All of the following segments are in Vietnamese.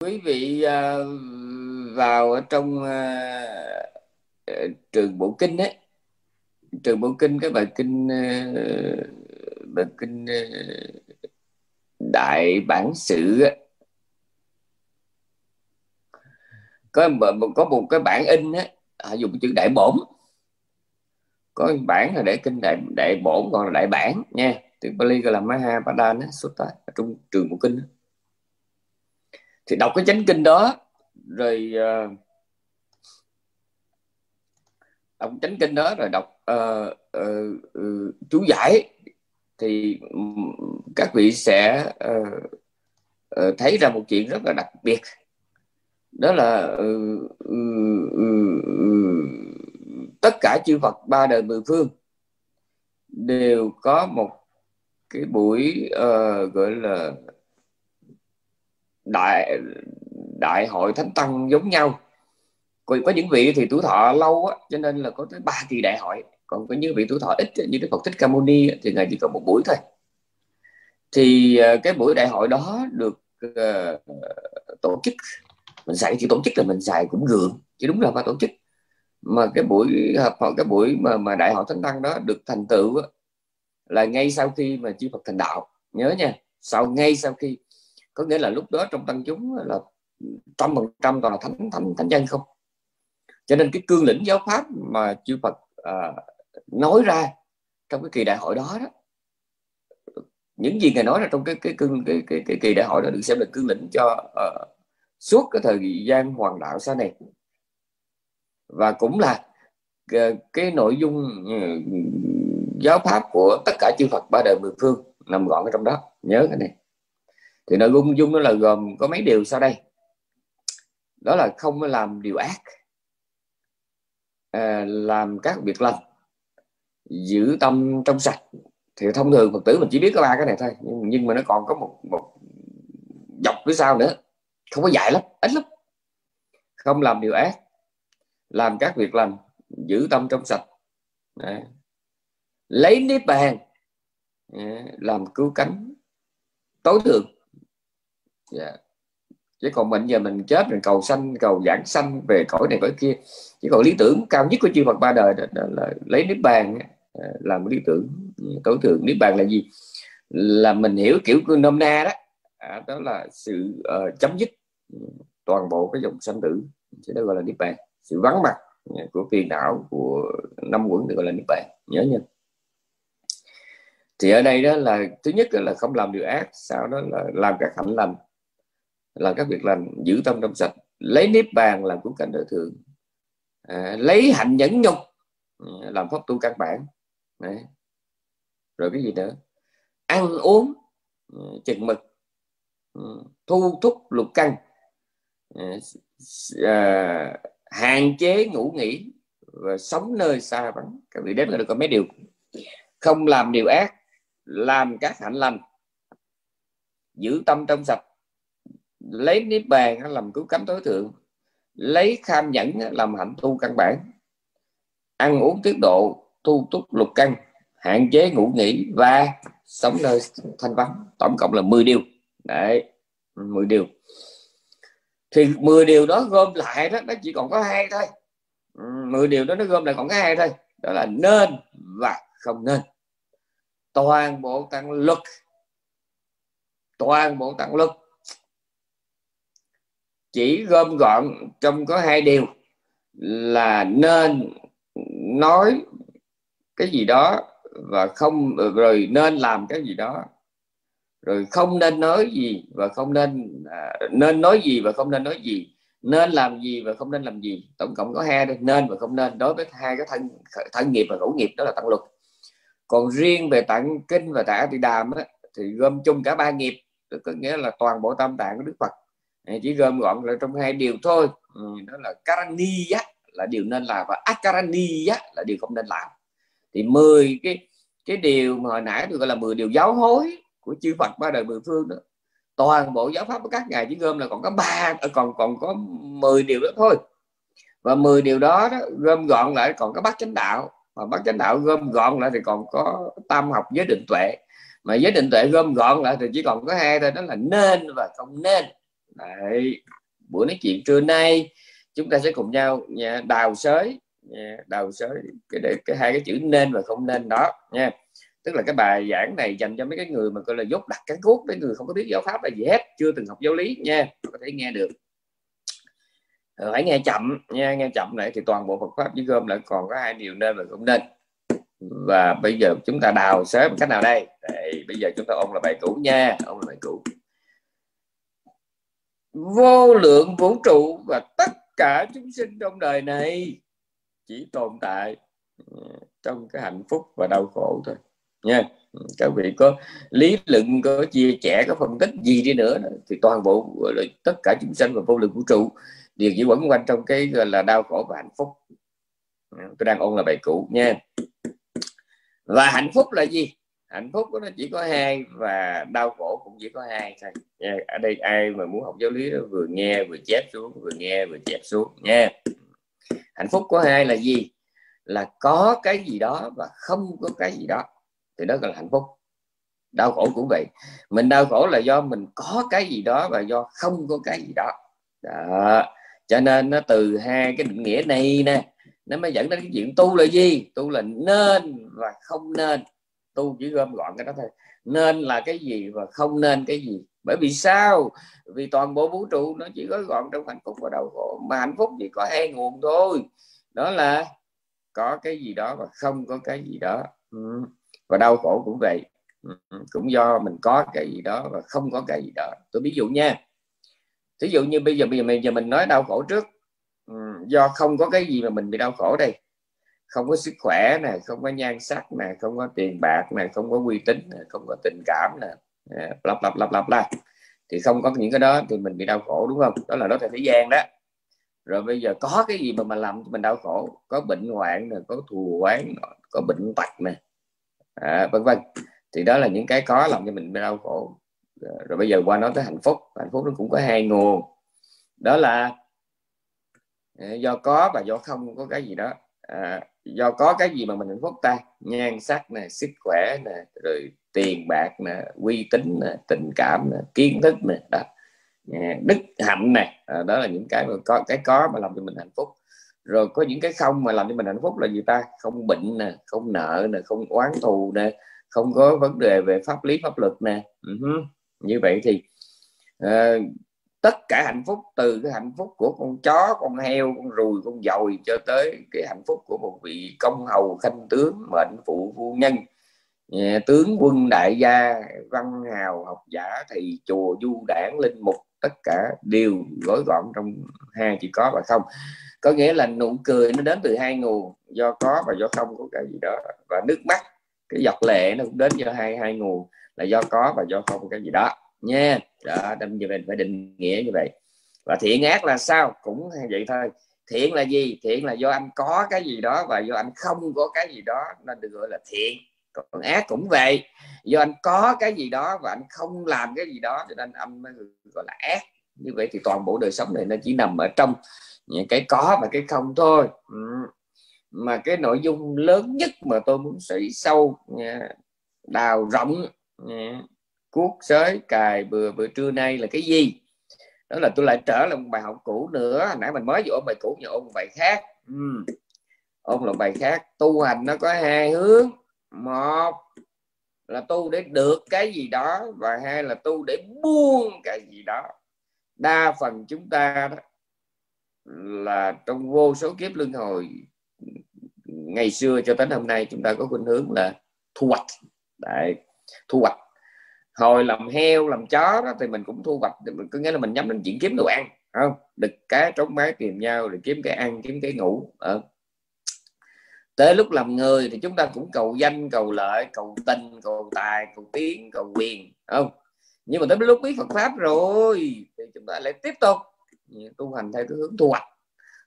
quý vị à, vào ở trong à, à, trường bộ kinh ấy. Trường bộ kinh, cái bài kinh bài kinh đại bản sự ấy. có có một cái bản in á, họ dùng chữ đại bổn. Có bản là để kinh đại đại bổn, còn là đại bản nha. Tiếng Bali gọi là Maha Padana Sutta, ở trong trường bộ kinh thì đọc cái chánh kinh đó rồi uh, đọc chánh kinh đó rồi đọc uh, uh, uh, chú giải thì các vị sẽ uh, uh, thấy ra một chuyện rất là đặc biệt. Đó là uh, uh, uh, tất cả chư Phật ba đời mười phương đều có một cái buổi uh, gọi là đại đại hội thánh tăng giống nhau. Còn có những vị thì tuổi thọ lâu á, cho nên là có tới ba kỳ đại hội. Còn có những vị tuổi thọ ít như đức phật thích ca mâu ni thì ngày chỉ còn một buổi thôi. Thì ờ, cái buổi đại hội đó được uh, tổ chức mình xài chỉ tổ chức là mình xài cũng gượng chứ đúng là phải tổ chức. Mà cái buổi hợp hội cái buổi mà mà đại hội thánh tăng đó được thành tựu là ngay sau khi mà chư Phật thành đạo. Nhớ nha sau ngay sau khi có nghĩa là lúc đó trong tăng chúng là trăm phần trăm toàn là thánh thánh thánh nhân không? Cho nên cái cương lĩnh giáo pháp mà chư Phật à, nói ra trong cái kỳ đại hội đó đó những gì ngài nói là trong cái cái cương cái, cái, cái kỳ đại hội đó được xem là cương lĩnh cho uh, suốt cái thời gian hoàng đạo sau này. Và cũng là cái, cái nội dung uh, giáo pháp của tất cả chư Phật ba đời mười phương nằm gọn ở trong đó. Nhớ cái này thì nội dung dung nó là gồm có mấy điều sau đây. Đó là không làm điều ác à, làm các việc lành giữ tâm trong sạch. Thì thông thường phật tử mình chỉ biết có ba cái này thôi nhưng, nhưng mà nó còn có một một dọc phía sau nữa. Không có dài lắm ít lắm. Không làm điều ác làm các việc lành giữ tâm trong sạch. Đấy. lấy niết bàn à, làm cứu cánh tối thượng yeah. chứ còn mình giờ mình chết mình cầu sanh cầu giảng sanh về cõi này cõi kia. Chứ còn lý tưởng cao nhất của chư Phật ba đời đó, đó là lấy niết bàn à, làm lý tưởng tối thượng. Niết bàn là gì? Là mình hiểu kiểu nôm na đó. À, đó là sự uh, chấm dứt ừ, toàn bộ cái dòng sanh tử. Chứ đó gọi là niết bàn. Sự vắng mặt ừ, của phiền não của năm quẩn được gọi là niết bàn. Nhớ nha thì ở đây đó là thứ nhất là không làm điều ác sau đó là làm các hạnh lành làm các việc lành giữ tâm trong sạch lấy nếp bàn làm cứu cảnh đời thường. À, lấy hạnh nhẫn nhục à, làm pháp tu căn bản. Đấy. rồi cái gì nữa? Ăn uống à, chừng mực à, thu thúc lục căn à, hạn chế ngủ nghỉ và sống nơi xa vắng. Các vị đến là được có mấy điều. Không làm điều ác làm các hạnh lành. Giữ tâm trong sạch lấy niết bàn làm cứu cánh tối thượng. Lấy kham nhẫn làm hạnh tu căn bản. Ăn uống tiết độ thu túc lục căn. Hạn chế ngủ nghỉ và sống nơi thanh vắng. Tổng cộng là 10 điều. Đấy 10 điều. Thì 10 điều đó gom lại đó, nó chỉ còn có hai thôi. Ừ, 10 điều đó nó gom lại còn có hai thôi. Đó là nên và không nên. Toàn bộ tăng luật. Toàn bộ tăng luật chỉ gom gọn trong có hai điều là nên nói cái gì đó và không rồi nên làm cái gì đó. Rồi không nên nói gì và không nên à, nên nói gì và không nên nói gì. Nên làm gì và không nên làm gì. Tổng cộng có hai đây nên và không nên. Đối với hai cái thân thân nghiệp và ngũ nghiệp đó là tặng luật. Còn riêng về tạng kinh và tạng thì đàm á, thì gom chung cả ba nghiệp có nghĩa là toàn bộ tam tạng của đức phật chỉ gom gọn là trong hai điều thôi. Ừ, đó là karani là điều nên làm và akarani là điều không nên làm. Thì 10 cái cái điều mà hồi nãy tôi gọi là 10 điều giáo hối của chư Phật ba đời mười phương đó toàn bộ giáo pháp của các ngài chỉ gom là còn có ba à, còn còn có 10 điều đó thôi. Và 10 điều đó, đó gom gọn lại còn có bát chánh đạo. Mà bát chánh đạo gom gọn lại thì còn có tam học giới định tuệ. Mà giới định tuệ gom gọn lại thì chỉ còn có hai thôi đó là nên và không nên đấy buổi nói chuyện trưa nay chúng ta sẽ cùng nhau nha, đào sới nha, đào sới cái, cái, cái hai cái chữ nên và không nên đó nha. Tức là cái bài giảng này dành cho mấy cái người mà gọi là dốt đặt cán cốt mấy người không có biết giáo pháp là gì hết chưa từng học giáo lý nha có thể nghe được. Ờ, hãy nghe chậm nha nghe chậm lại thì toàn bộ Phật pháp với gom lại còn có hai điều nên và không nên. Và bây giờ chúng ta đào sớm cách nào đây? Đấy, bây giờ chúng ta ôn là bài cũ nha ôn là bài cũ vô lượng vũ trụ và tất cả chúng sinh trong đời này chỉ tồn tại ừ, trong cái hạnh phúc và đau khổ thôi. Nha. Ừ, các vị có lý luận, có chia sẻ, có phân tích gì đi nữa thì toàn bộ tất cả chúng sinh và vô lượng vũ trụ đều chỉ quẩn quanh trong cái, gọi là, đau khổ và hạnh phúc. Ừ, tôi đang ôn là bài cũ, nha. Và hạnh phúc là gì? Hạnh phúc của nó chỉ có hai và đau khổ cũng chỉ có hai thôi. Dạ, ở đây ai mà muốn học giáo lý đó vừa nghe vừa chép xuống vừa nghe vừa chép xuống nha. Hạnh phúc của hai là gì? Là có cái gì đó và không có cái gì đó. Thì đó gọi là hạnh phúc. Đau khổ cũng vậy. Mình đau khổ là do mình có cái gì đó và do không có cái gì đó, đó. cho nên nó từ hai cái định nghĩa này nè nó mới dẫn đến cái chuyện tu là gì? Tu là nên và không nên tu chỉ gom gọn cái đó thôi. Nên là cái gì và không nên cái gì? Bởi vì sao? Vì toàn bộ vũ trụ nó chỉ gói gọn trong hạnh phúc và đau khổ mà hạnh phúc chỉ có hai nguồn thôi. Đó là có cái gì đó và không có cái gì đó. Ừ. và đau khổ cũng vậy. Ừ. cũng do mình có cái gì đó và không có cái gì đó. Tôi ví dụ nha. Ví dụ như bây giờ bây giờ mình, giờ mình nói đau khổ trước. Ừ. do không có cái gì mà mình bị đau khổ đây không có sức khỏe nè không có nhan sắc nè không có tiền bạc nè không có uy tín nè không có tình cảm nè. Lặp lặp lặp lặp la thì không có những cái đó thì mình bị đau khổ đúng không? Đó là đó thời gian đó. Rồi bây giờ có cái gì mà mình làm mình đau khổ? Có bệnh hoạn nè có thù oán có bệnh tật nè. À, vân vân. Thì đó là những cái có làm cho mình bị đau khổ. Rồi bây giờ qua nói tới hạnh phúc. Hạnh phúc nó cũng có hai nguồn. Đó là à, do có và do không có cái gì đó à, do có cái gì mà mình hạnh phúc ta? Nhan sắc nè sức khỏe nè rồi tiền bạc nè uy tín nè tình cảm nè kiến thức nè đó. Đức hạnh nè à, đó là những cái mà có cái có mà làm cho mình hạnh phúc. Rồi có những cái không mà làm cho mình hạnh phúc là gì ta? Không bệnh nè không nợ nè không oán thù nè không có vấn đề về pháp lý pháp luật nè. Uh-huh. như vậy thì uh, tất cả hạnh phúc, từ cái hạnh phúc của con chó, con heo, con ruồi, con dồi cho tới cái hạnh phúc của một vị công hầu, khanh tướng, mệnh phụ, phu nhân. Tướng quân, đại gia, văn hào, học giả thì chùa, du đảng, linh mục, tất cả đều gói gọn trong hai chỉ có và không. Có nghĩa là nụ cười nó đến từ hai nguồn, do có và do không có cái gì đó. Và nước mắt, cái giọt lệ nó cũng đến do hai hai nguồn, là do có và do không cái gì đó nha. Đó, đâm như vậy, phải định nghĩa như vậy. Và thiện ác là sao? Cũng vậy thôi. Thiện là gì? Thiện là do anh có cái gì đó và do anh không có cái gì đó nên được gọi là thiện. Còn ác cũng vậy. Do anh có cái gì đó và anh không làm cái gì đó, cho nên anh mới gọi là ác. Như vậy thì toàn bộ đời sống này nó chỉ nằm ở trong những cái có và cái không thôi. Ừ. mà cái nội dung lớn nhất mà tôi muốn sĩ sâu à, đào rộng à, cuốc sới cài bừa bữa trưa nay là cái gì? Đó là tôi lại trở lại một bài học cũ nữa. Nãy mình mới vô ôn bài cũ nhưng ôn một bài khác. Ừ. ôn là bài khác. Tu hành nó có hai hướng. Một là tu để được cái gì đó và hai là tu để buông cái gì đó. Đa phần chúng ta đó là trong vô số kiếp luân hồi ngày xưa cho đến hôm nay chúng ta có khuynh hướng là thu hoạch. Đấy, thu hoạch hồi làm heo, làm chó đó, thì mình cũng thu hoạch có nghĩa là mình nhắm đến chuyện kiếm đồ ăn không? Đực cá, trống mái tìm nhau để kiếm cái ăn, kiếm cái ngủ ờ tới lúc làm người thì chúng ta cũng cầu danh, cầu lợi, cầu tình, cầu tài, cầu tiếng, cầu quyền không? Nhưng mà tới lúc biết Phật pháp rồi, thì chúng ta lại tiếp tục tu hành theo cái hướng tu hoạch.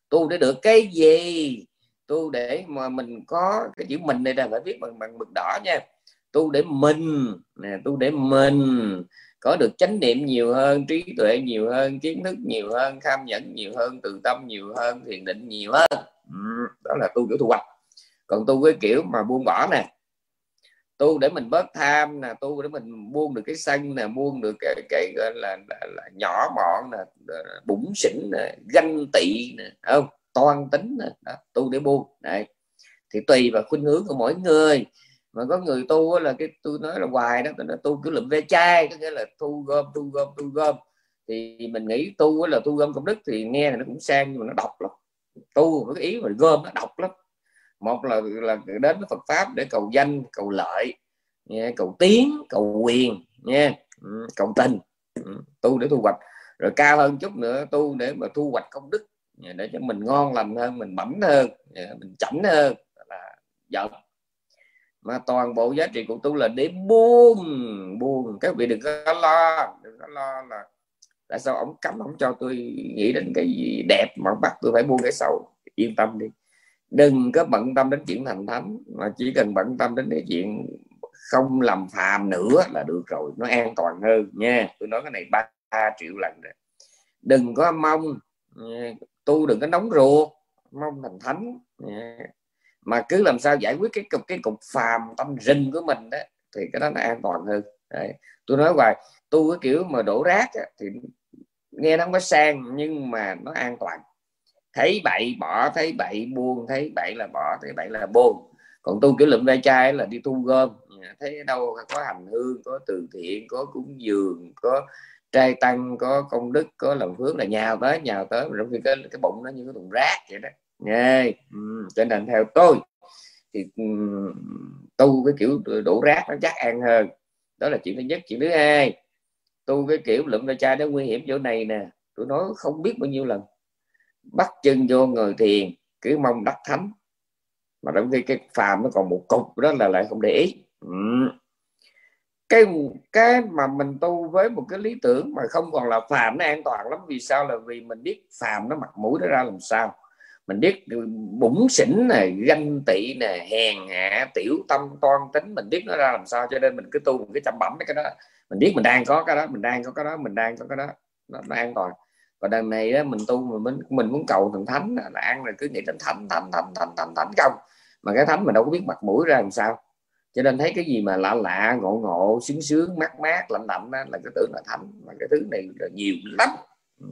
Tu để được cái gì? Tu để mà mình có cái chữ mình này là phải viết bằng bằng mực đỏ nha tu để mình nè tu để mình. Có được chánh niệm nhiều hơn trí tuệ nhiều hơn kiến thức nhiều hơn tham nhẫn nhiều hơn từ tâm nhiều hơn thiền định nhiều hơn. Ừ, đó là tu kiểu thu hoạch còn tu cái kiểu mà buông bỏ nè tu để mình bớt tham nè tu để mình buông được cái sân nè buông được cái, cái gọi là, là, là nhỏ mọn nè bụng xỉn nè ganh tị nè không? Toan tính nè đó, tu để buông này thì tùy vào khuynh hướng của mỗi người mà có người tu là cái tôi nói là hoài đó tôi nói tu cứ lụm ve chai có nghĩa là thu gom thu gom thu gom. Thì mình nghĩ tu là tu gom công đức thì nghe là nó cũng sang nhưng mà nó độc lắm. Tu với cái ý mà gom nó độc lắm. Một là là đến với Phật pháp để cầu danh cầu lợi nha, cầu tiến cầu quyền nha ừ, cầu tình ừ, tu để thu hoạch. Rồi cao hơn chút nữa tu để mà thu hoạch công đức để cho mình ngon lành hơn mình bẩm hơn mình chảnh hơn là giận mà toàn bộ giá trị của tu là để buông buông. Các vị đừng có lo, đừng có lo là tại sao ông cấm, ông cho tôi nghĩ đến cái gì đẹp mà bắt tôi phải buông cái xấu. Yên tâm đi. Đừng có bận tâm đến chuyện thành thánh, mà chỉ cần bận tâm đến cái chuyện không làm phàm nữa là được rồi, nó an toàn hơn nha. Tôi nói cái này ba triệu lần rồi. Đừng có mong tu đừng có nóng ruột, mong thành thánh mà cứ làm sao giải quyết cái cục cái cục phàm tâm rình của mình đó thì cái đó nó an toàn hơn. Đấy. tôi nói hoài tu cái kiểu mà đổ rác á, thì nghe nó không có sang nhưng mà nó an toàn. Thấy bậy bỏ thấy bậy buông thấy bậy là bỏ thấy bậy là buông. Còn tu kiểu lụm ve chai là đi thu gom. Thấy đâu có hành hương có từ thiện có cúng dường có trai tăng có công đức có làm phước là nhào tới nhào tới trong khi cái cái bụng nó như cái thùng rác vậy đó nghe. Ừ. cho nên theo tôi. Thì ừ, tu cái kiểu đổ rác nó chắc ăn hơn. Đó là chuyện thứ nhất. Chuyện thứ hai, tu cái kiểu lượm ra chai nó nguy hiểm chỗ này nè. Tôi nói không biết bao nhiêu lần. Bắt chân vô người thiền, cứ mong đắc thánh. Mà trong khi cái phàm nó còn một cục đó là lại không để ý. Ừ. cái cái mà mình tu với một cái lý tưởng mà không còn là phàm nó an toàn lắm. Vì sao? Là vì mình biết phàm nó mặt mũi nó ra làm sao mình biết bụng xỉn này ganh tị nè hèn hạ tiểu tâm toan tính mình biết nó ra làm sao cho nên mình cứ tu một cái chăm bẩm cái đó. Mình biết mình đang có cái đó mình đang có cái đó mình đang có cái đó. Nó, nó an toàn. Và đằng này đó, mình tu mình mình, mình muốn cầu thần thánh là ăn rồi cứ nghĩ đến thánh thánh thánh thánh thánh thánh không mà cái thánh mình đâu có biết mặt mũi ra làm sao. Cho nên thấy cái gì mà lạ lạ ngộ ngộ sướng sướng mát mát lạnh lạnh đó, là cái tưởng là thánh. Mà cái thứ này là nhiều lắm. Ừ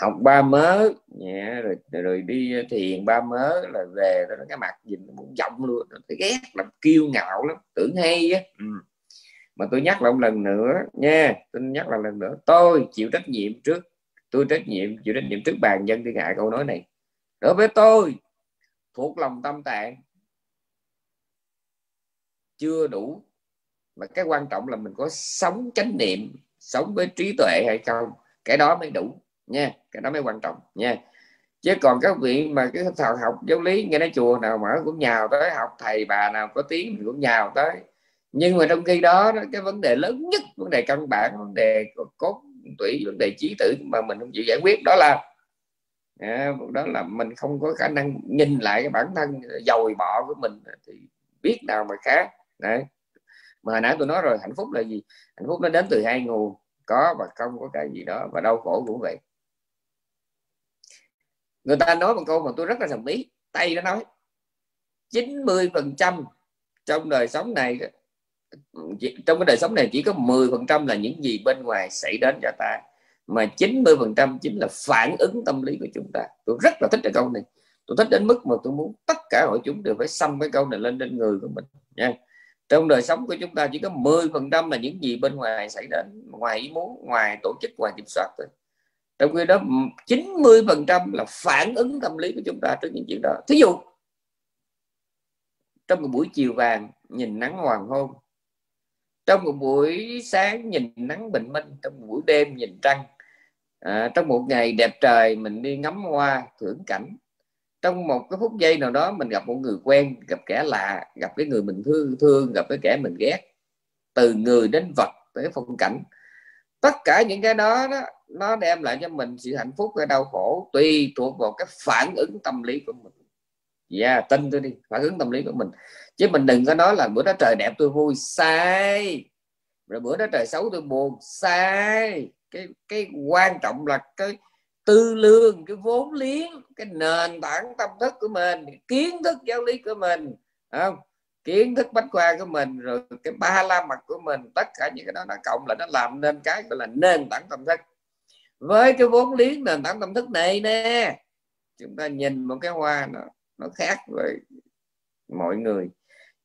học ba mớ. Dạ, yeah, rồi, rồi đi ờ, thiền ba mớ là về nó cái mặt nhìn muốn giọng luôn thấy ghét làm kiêu ngạo lắm tưởng hay á. Ừ. mà tôi nhắc lại một lần nữa nha tôi nhắc lại lần nữa. Tôi chịu trách nhiệm trước tôi trách nhiệm chịu trách nhiệm trước bàn dân thiên hạ câu nói này. Đối với tôi thuộc lòng tâm tạng chưa đủ. Mà cái quan trọng là mình có sống chánh niệm sống với trí tuệ hay không cái đó mới đủ nha cái đó mới quan trọng, nha. Chứ còn các vị mà cái thảo học giáo lý, nghe nói chùa nào mở cũng nhào tới, học thầy bà nào có tiếng mình cũng nhào tới. Nhưng mà trong khi đó cái vấn đề lớn nhất, vấn đề căn bản, vấn đề cốt, tủy, vấn đề trí tử mà mình không chịu giải quyết, đó là à, đó là mình không có khả năng nhìn lại cái bản thân dồi bọ của mình thì biết nào mà khác. Đấy. Mà hồi nãy tôi nói rồi, hạnh phúc là gì? Hạnh phúc nó đến từ hai nguồn, có và không có cái gì đó, và đau khổ cũng vậy người ta nói một câu mà tôi rất là đồng ý. Tây nó nói 90 phần trăm trong đời sống này trong cái đời sống này chỉ có 10 phần trăm là những gì bên ngoài xảy đến cho ta. Mà 90 phần trăm chính là phản ứng tâm lý của chúng ta. Tôi rất là thích cái câu này. Tôi thích đến mức mà tôi muốn tất cả hội chúng đều phải xăm cái câu này lên trên người của mình, nha. Trong đời sống của chúng ta chỉ có 10 phần trăm là những gì bên ngoài xảy đến, ngoài ý muốn, ngoài tổ chức, ngoài kiểm soát thôi trong khi đó 90 phần trăm là phản ứng tâm lý của chúng ta trước những chuyện đó. Thí dụ trong một buổi chiều vàng nhìn nắng hoàng hôn. Trong một buổi sáng nhìn nắng bình minh. Trong một buổi đêm nhìn trăng. À, trong một ngày đẹp trời mình đi ngắm hoa thưởng cảnh. Trong một cái phút giây nào đó mình gặp một người quen gặp kẻ lạ gặp cái người mình thương thương gặp cái kẻ mình ghét. Từ người đến vật tới phong cảnh tất cả những cái đó, đó nó đem lại cho mình sự hạnh phúc hay đau khổ tùy thuộc vào cái phản ứng tâm lý của mình. Dạ yeah, tin tôi đi phản ứng tâm lý của mình. Chứ mình đừng có nói là bữa đó trời đẹp tôi vui sai. Rồi bữa đó trời xấu tôi buồn sai. Cái cái quan trọng là cái tư lương cái vốn liếng cái nền tảng tâm thức của mình kiến thức giáo lý của mình không? Kiến thức bách khoa của mình, rồi cái ba la mặt của mình, tất cả những cái đó nó cộng là nó làm nên cái gọi là nền tảng tâm thức. Với cái vốn liếng nền tảng tâm thức này nè, chúng ta nhìn một cái hoa nó nó khác với mọi người.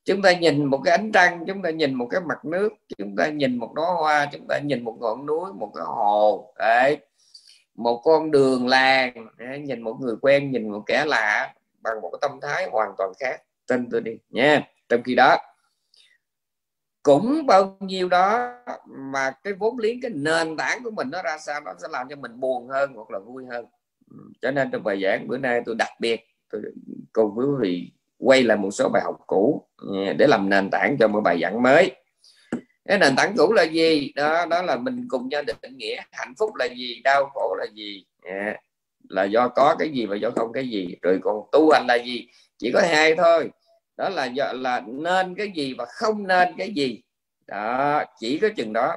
Chúng ta nhìn một cái ánh trăng, chúng ta nhìn một cái mặt nước, chúng ta nhìn một đóa hoa, chúng ta nhìn một ngọn núi, một cái hồ, đấy. Một con đường làng nhìn một người quen, nhìn một kẻ lạ, bằng một cái tâm thái hoàn toàn khác. Tin tôi đi, nha trong khi đó, cũng bao nhiêu đó mà cái vốn liếng, cái nền tảng của mình nó ra sao, nó sẽ làm cho mình buồn hơn hoặc là vui hơn. Cho nên trong bài giảng bữa nay tôi đặc biệt, tôi cùng với quý vị quay lại một số bài học cũ à, để làm nền tảng cho một bài giảng mới. Cái nền tảng cũ là gì? Đó đó là mình cùng nhau định nghĩa hạnh phúc là gì, đau khổ là gì à, là do có cái gì và do không cái gì, rồi còn tu hành là gì. Chỉ có hai thôi đó là do là nên cái gì và không nên cái gì. Đó, chỉ có chừng đó.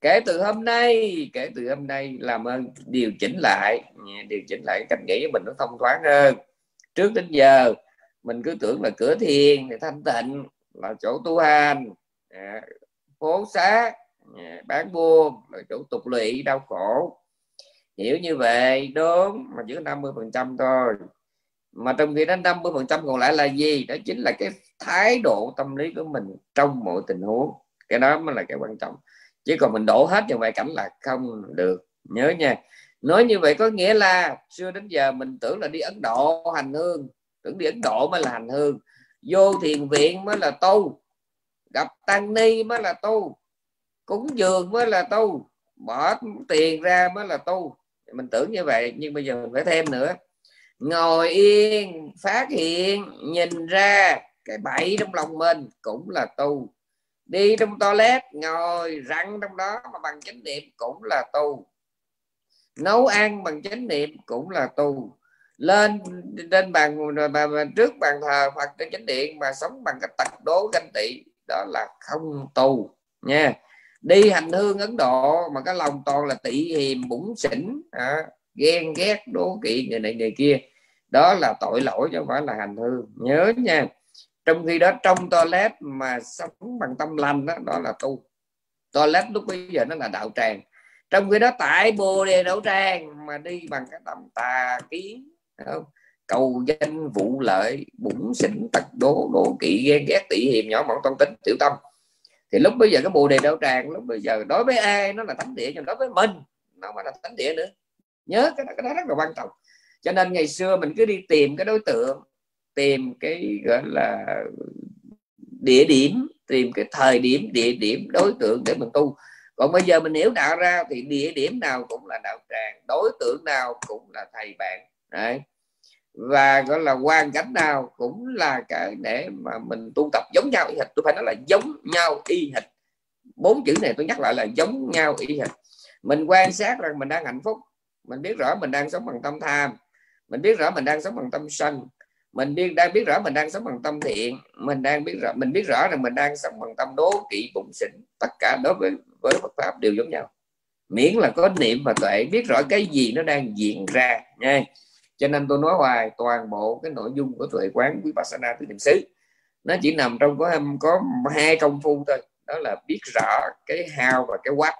Kể từ hôm nay, kể từ hôm nay làm ơn điều chỉnh lại. Điều chỉnh lại cách nghĩ của mình nó thông thoáng hơn. Trước đến giờ, mình cứ tưởng là cửa thiền thì thanh tịnh, là chỗ tu hành à, phố xá à, bán buôn, là chỗ tục lụy, đau khổ. Hiểu như vậy, đúng, mà chỉ có 50 phần trăm thôi mà trong khi đó 50 phần trăm còn lại là gì? Đó chính là cái thái độ tâm lý của mình trong mọi tình huống. Cái đó mới là cái quan trọng. Chứ còn mình đổ hết vào ngoại cảnh là không được. Nhớ nha. Nói như vậy có nghĩa là xưa đến giờ mình tưởng là đi Ấn Độ hành hương. Tưởng đi Ấn Độ mới là hành hương. Vô thiền viện mới là tu. Gặp tăng ni mới là tu. Cúng dường mới là tu. Bỏ tiền ra mới là tu. Mình tưởng như vậy, nhưng bây giờ mình phải thêm nữa ngồi yên phát hiện nhìn ra. Cái bẫy trong lòng mình cũng là tu đi trong toilet ngồi răng trong đó mà bằng chánh niệm cũng là tu nấu ăn bằng chánh niệm cũng là tu lên trên bàn trước bàn thờ Phật trên chánh điện mà sống bằng cái tật đố ganh tị đó là không tu nha. Đi hành hương Ấn Độ mà cái lòng toàn là tị hiềm bủng xỉn à, ghen ghét đố kỵ người này người kia. Đó là tội lỗi chứ không phải là hành hư. Nhớ nha trong khi đó trong toilet mà sống bằng tâm lành đó, đó là tu. Toilet lúc bây giờ nó là đạo tràng. Trong khi đó tại bồ đề đạo tràng mà đi bằng cái tâm tà kiến không? cầu danh vụ lợi bụng xỉn tật đố đố kỵ ghen ghét tị hiềm nhỏ mọn toan tính tiểu tâm. Thì lúc bây giờ cái bồ đề đạo tràng lúc bây giờ đối với ai nó là thánh địa nhưng đối với mình nó mà là thánh địa nữa nhớ cái đó, cái đó rất là quan trọng. Cho nên ngày xưa mình cứ đi tìm cái đối tượng tìm cái gọi là địa điểm tìm cái thời điểm địa điểm đối tượng để mình tu. Còn bây giờ mình hiểu đạo ra thì địa điểm nào cũng là đạo tràng đối tượng nào cũng là thầy bạn Đấy. và gọi là hoàn cảnh nào cũng là cái để mà mình tu tập giống nhau y hệt. Tôi phải nói là giống nhau y hệt. Bốn chữ này tôi nhắc lại là giống nhau y hệt. Mình quan sát rằng mình đang hạnh phúc mình biết rõ mình đang sống bằng tâm tham. Mình biết rõ mình đang sống bằng tâm sân. Mình biết, đang biết rõ mình đang sống bằng tâm thiện. Mình đang biết rõ, mình biết rõ rằng mình đang sống bằng tâm đố, kỵ, bụng, xỉn. Tất cả đối với với Phật pháp đều giống nhau. Miễn là có niệm và tuệ, biết rõ cái gì nó đang diễn ra nha. Cho nên tôi nói hoài, toàn bộ cái nội dung của tuệ quán quý vipassana tứ niệm xứ, nó chỉ nằm trong có có hai công phu thôi. Đó là biết rõ cái how và cái what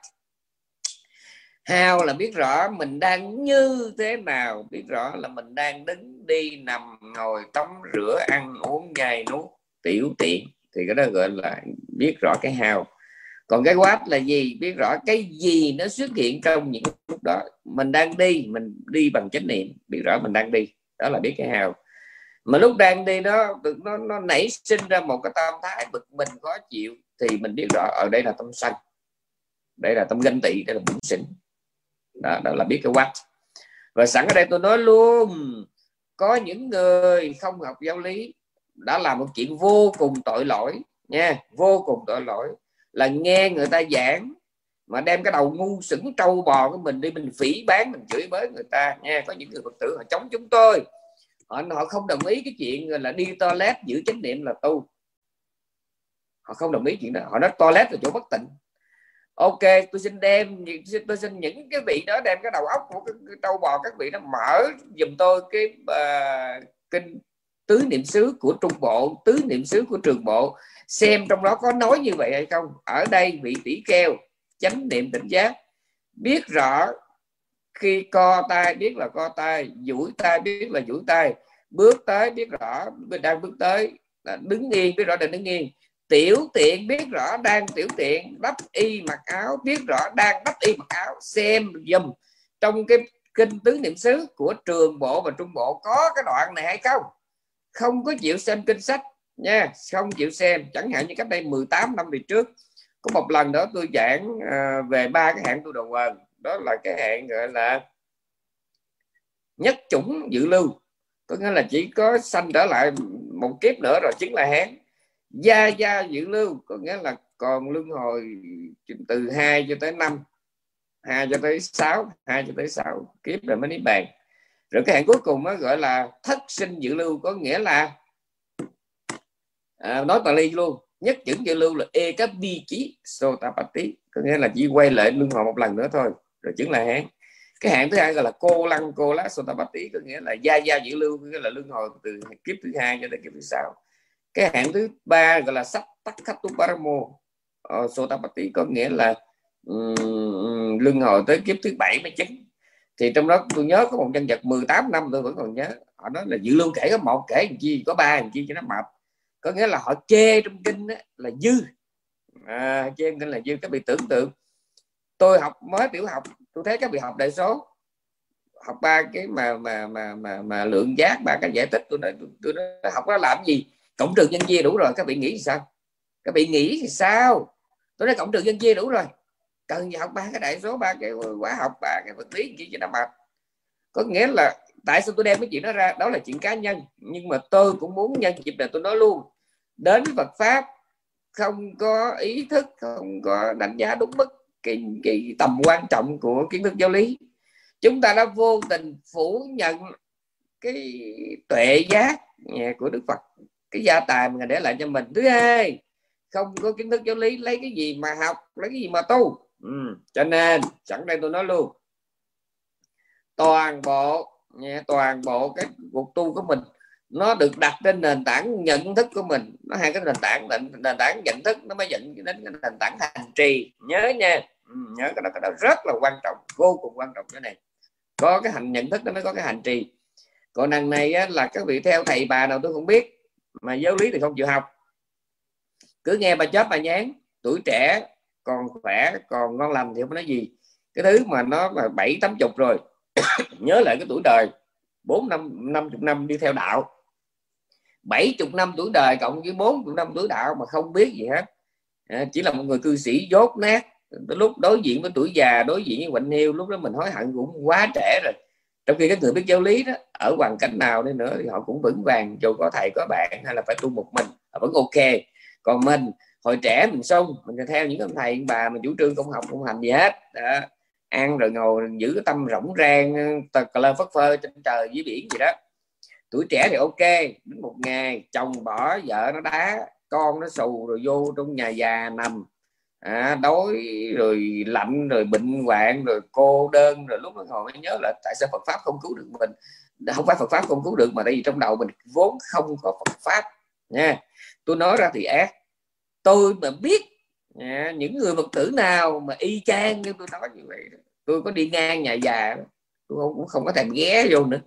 how là biết rõ mình đang như thế nào, biết rõ là mình đang đứng đi nằm ngồi tắm rửa, ăn uống nhai nuốt. Tiểu tiện, thì cái đó gọi là biết rõ cái how còn cái what là gì? Biết rõ cái gì nó xuất hiện trong những lúc đó. Mình đang đi, mình đi bằng chánh niệm, biết rõ mình đang đi. Đó là biết cái how mà lúc đang đi nó nó nó nảy sinh ra một cái tâm thái bực mình, khó chịu, thì mình biết rõ ở đây là tâm sân đây là tâm ganh tị, đây là bụng xỉn đó, đó là biết cái what và sẵn ở đây tôi nói luôn có những người không học giáo lý đã làm một chuyện vô cùng tội lỗi nha vô cùng tội lỗi là nghe người ta giảng mà đem cái đầu ngu sững trâu bò của mình đi mình phỉ bán mình chửi bới người ta nha. Có những người phật tử họ chống chúng tôi. Họ họ không đồng ý cái chuyện là đi toilet giữ chánh niệm là tu. Họ không đồng ý chuyện đó. Họ nói toilet là chỗ bất tịnh ok tôi xin đem tôi xin những cái vị đó đem cái đầu óc của cái, cái trâu bò các vị nó mở dùm tôi cái uh, kinh tứ niệm xứ của trung bộ tứ niệm xứ của trường bộ. Xem trong đó có nói như vậy hay không? Ở đây vị tỷ keo chánh niệm tỉnh giác. Biết rõ khi co tay biết là co tay duỗi tay biết là duỗi tay. Bước tới biết rõ đang bước tới đứng yên biết rõ đang đứng yên tiểu tiện biết rõ đang tiểu tiện đắp y mặc áo biết rõ đang đắp y mặc áo xem dùm trong cái kinh tứ niệm xứ của trường bộ và trung bộ có cái đoạn này hay không? Không có chịu xem kinh sách nha không chịu xem. Chẳng hạn như cách đây 18 năm về trước có một lần đó tôi giảng uh, về ba cái hạng tu đầu quần đó là cái hạng gọi là nhất chủng dự lưu. Có nghĩa là chỉ có sanh trở lại một kiếp nữa rồi chính là hán gia gia dự lưu có nghĩa là còn luân hồi từ 2 cho tới 5 2 cho tới 6 2 cho tới 6 kiếp rồi mới niết bàn. Rồi cái hạn cuối cùng nó gọi là thất sinh dự lưu có nghĩa là à, nói Pali luôn nhất chữ dự lưu là e cấp bi chí sotapati có nghĩa là chỉ quay lại luân hồi một lần nữa thôi. Rồi chứng là hán cái hạng thứ hai gọi là cô lăng cô lá sotapati có nghĩa là gia gia dự lưu có nghĩa là luân hồi từ kiếp thứ hai cho tới kiếp thứ sáu cái hạng thứ ba gọi là sắc tắc khắc tu paramo uh, ờ, sotapati có nghĩa là um, luân hồi tới kiếp thứ bảy mới chứng thì trong đó tôi nhớ có một nhân vật 18 năm tôi vẫn còn nhớ. Họ nói là dự lưu kể có một kể làm chi có ba làm chi cho nó mập. Có nghĩa là họ chê trong kinh đó, là dư. À, chê trong kinh là dư. Các bị tưởng tượng tôi học mới tiểu học tôi thấy các bị học đại số học ba cái mà mà mà mà, mà lượng giác ba cái giải tích tôi nói tôi, tôi nói, học nó làm gì? Cộng trừ nhân chia đủ rồi các vị nghĩ sao? Các vị nghĩ thì sao? Tôi nói cộng trừ nhân chia đủ rồi. Cần gì học ba cái đại số ba cái hóa học ba cái vật lý chỉ cho nó mệt. Có nghĩa là tại sao tôi đem cái chuyện đó ra? Đó là chuyện cá nhân. Nhưng mà tôi cũng muốn nhân dịp này tôi nói luôn đến Phật pháp không có ý thức không có đánh giá đúng mức cái, cái tầm quan trọng của kiến thức giáo lý. Chúng ta đã vô tình phủ nhận cái tuệ giác của Đức Phật cái gia tài mà để lại cho mình. Thứ hai không có kiến thức giáo lý lấy cái gì mà học lấy cái gì mà tu. Ừ. cho nên sẵn đây tôi nói luôn toàn bộ nha, toàn bộ cái cuộc tu của mình nó được đặt trên nền tảng nhận thức của mình. Nó hai cái nền tảng nền, nền tảng nhận thức nó mới dẫn đến cái nền tảng hành trì. Nhớ nha. Ừ, nhớ cái đó cái đó rất là quan trọng vô cùng quan trọng cái này. Có cái hành nhận thức nó mới có cái hành trì. Còn đằng này á, là các vị theo thầy bà nào tôi không biết mà giáo lý thì không chịu học. Cứ nghe bà chớp bà nhán tuổi trẻ còn khỏe còn ngon lành thì không nói gì. Cái thứ mà nó là bảy tám chục rồi nhớ lại cái tuổi đời. Bốn năm năm chục năm đi theo đạo. Bảy chục năm tuổi đời cộng với bốn chục năm tuổi đạo mà không biết gì hết. À, chỉ là một người cư sĩ dốt nát. Lúc đối diện với tuổi già đối diện với bệnh hiu lúc đó mình hối hận cũng quá trẻ rồi trong khi các người biết giáo lý đó, ở hoàn cảnh nào đi nữa thì họ cũng vững vàng, dù có thầy, có bạn, hay là phải tu một mình, họ vẫn ok. Còn mình, hồi trẻ mình sung mình theo những ông thầy, bà mình chủ trương không học không hành gì hết. Đó. ăn rồi ngồi, giữ cái tâm rỗng rang cờ lơ phất phơ trên trời, dưới biển gì đó. Tuổi trẻ thì ok, đến một ngày, chồng bỏ, vợ nó đá, con nó xù rồi vô trong nhà già nằm à, đói rồi lạnh rồi bệnh hoạn rồi cô đơn rồi lúc đó ngồi mới nhớ là tại sao Phật pháp không cứu được mình. Không phải Phật pháp không cứu được mà tại vì trong đầu mình vốn không có Phật pháp nha. Tôi nói ra thì ác. Tôi mà biết nha, những người phật tử nào mà y chang như tôi nói như vậy tôi có đi ngang nhà già tôi cũng không có thèm ghé vô nữa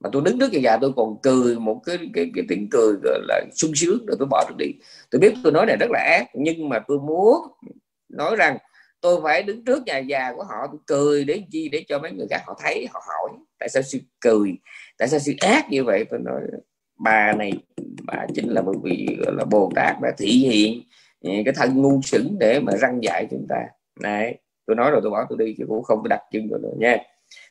mà tôi đứng trước nhà già tôi còn cười một cái cái, cái tiếng cười gọi là sung sướng rồi tôi bỏ tôi đi. Tôi biết tôi nói này rất là ác nhưng mà tôi muốn nói rằng tôi phải đứng trước nhà già của họ tôi cười để chi để cho mấy người khác họ thấy họ hỏi tại sao sự cười tại sao sự ác như vậy. Tôi nói bà này bà chính là một vị gọi là bồ tát đã thị hiện ừ, cái thân ngu sững để mà răng dạy chúng ta. Này tôi nói rồi tôi bỏ tôi đi chứ cũng không có đặt chân rồi nữa nha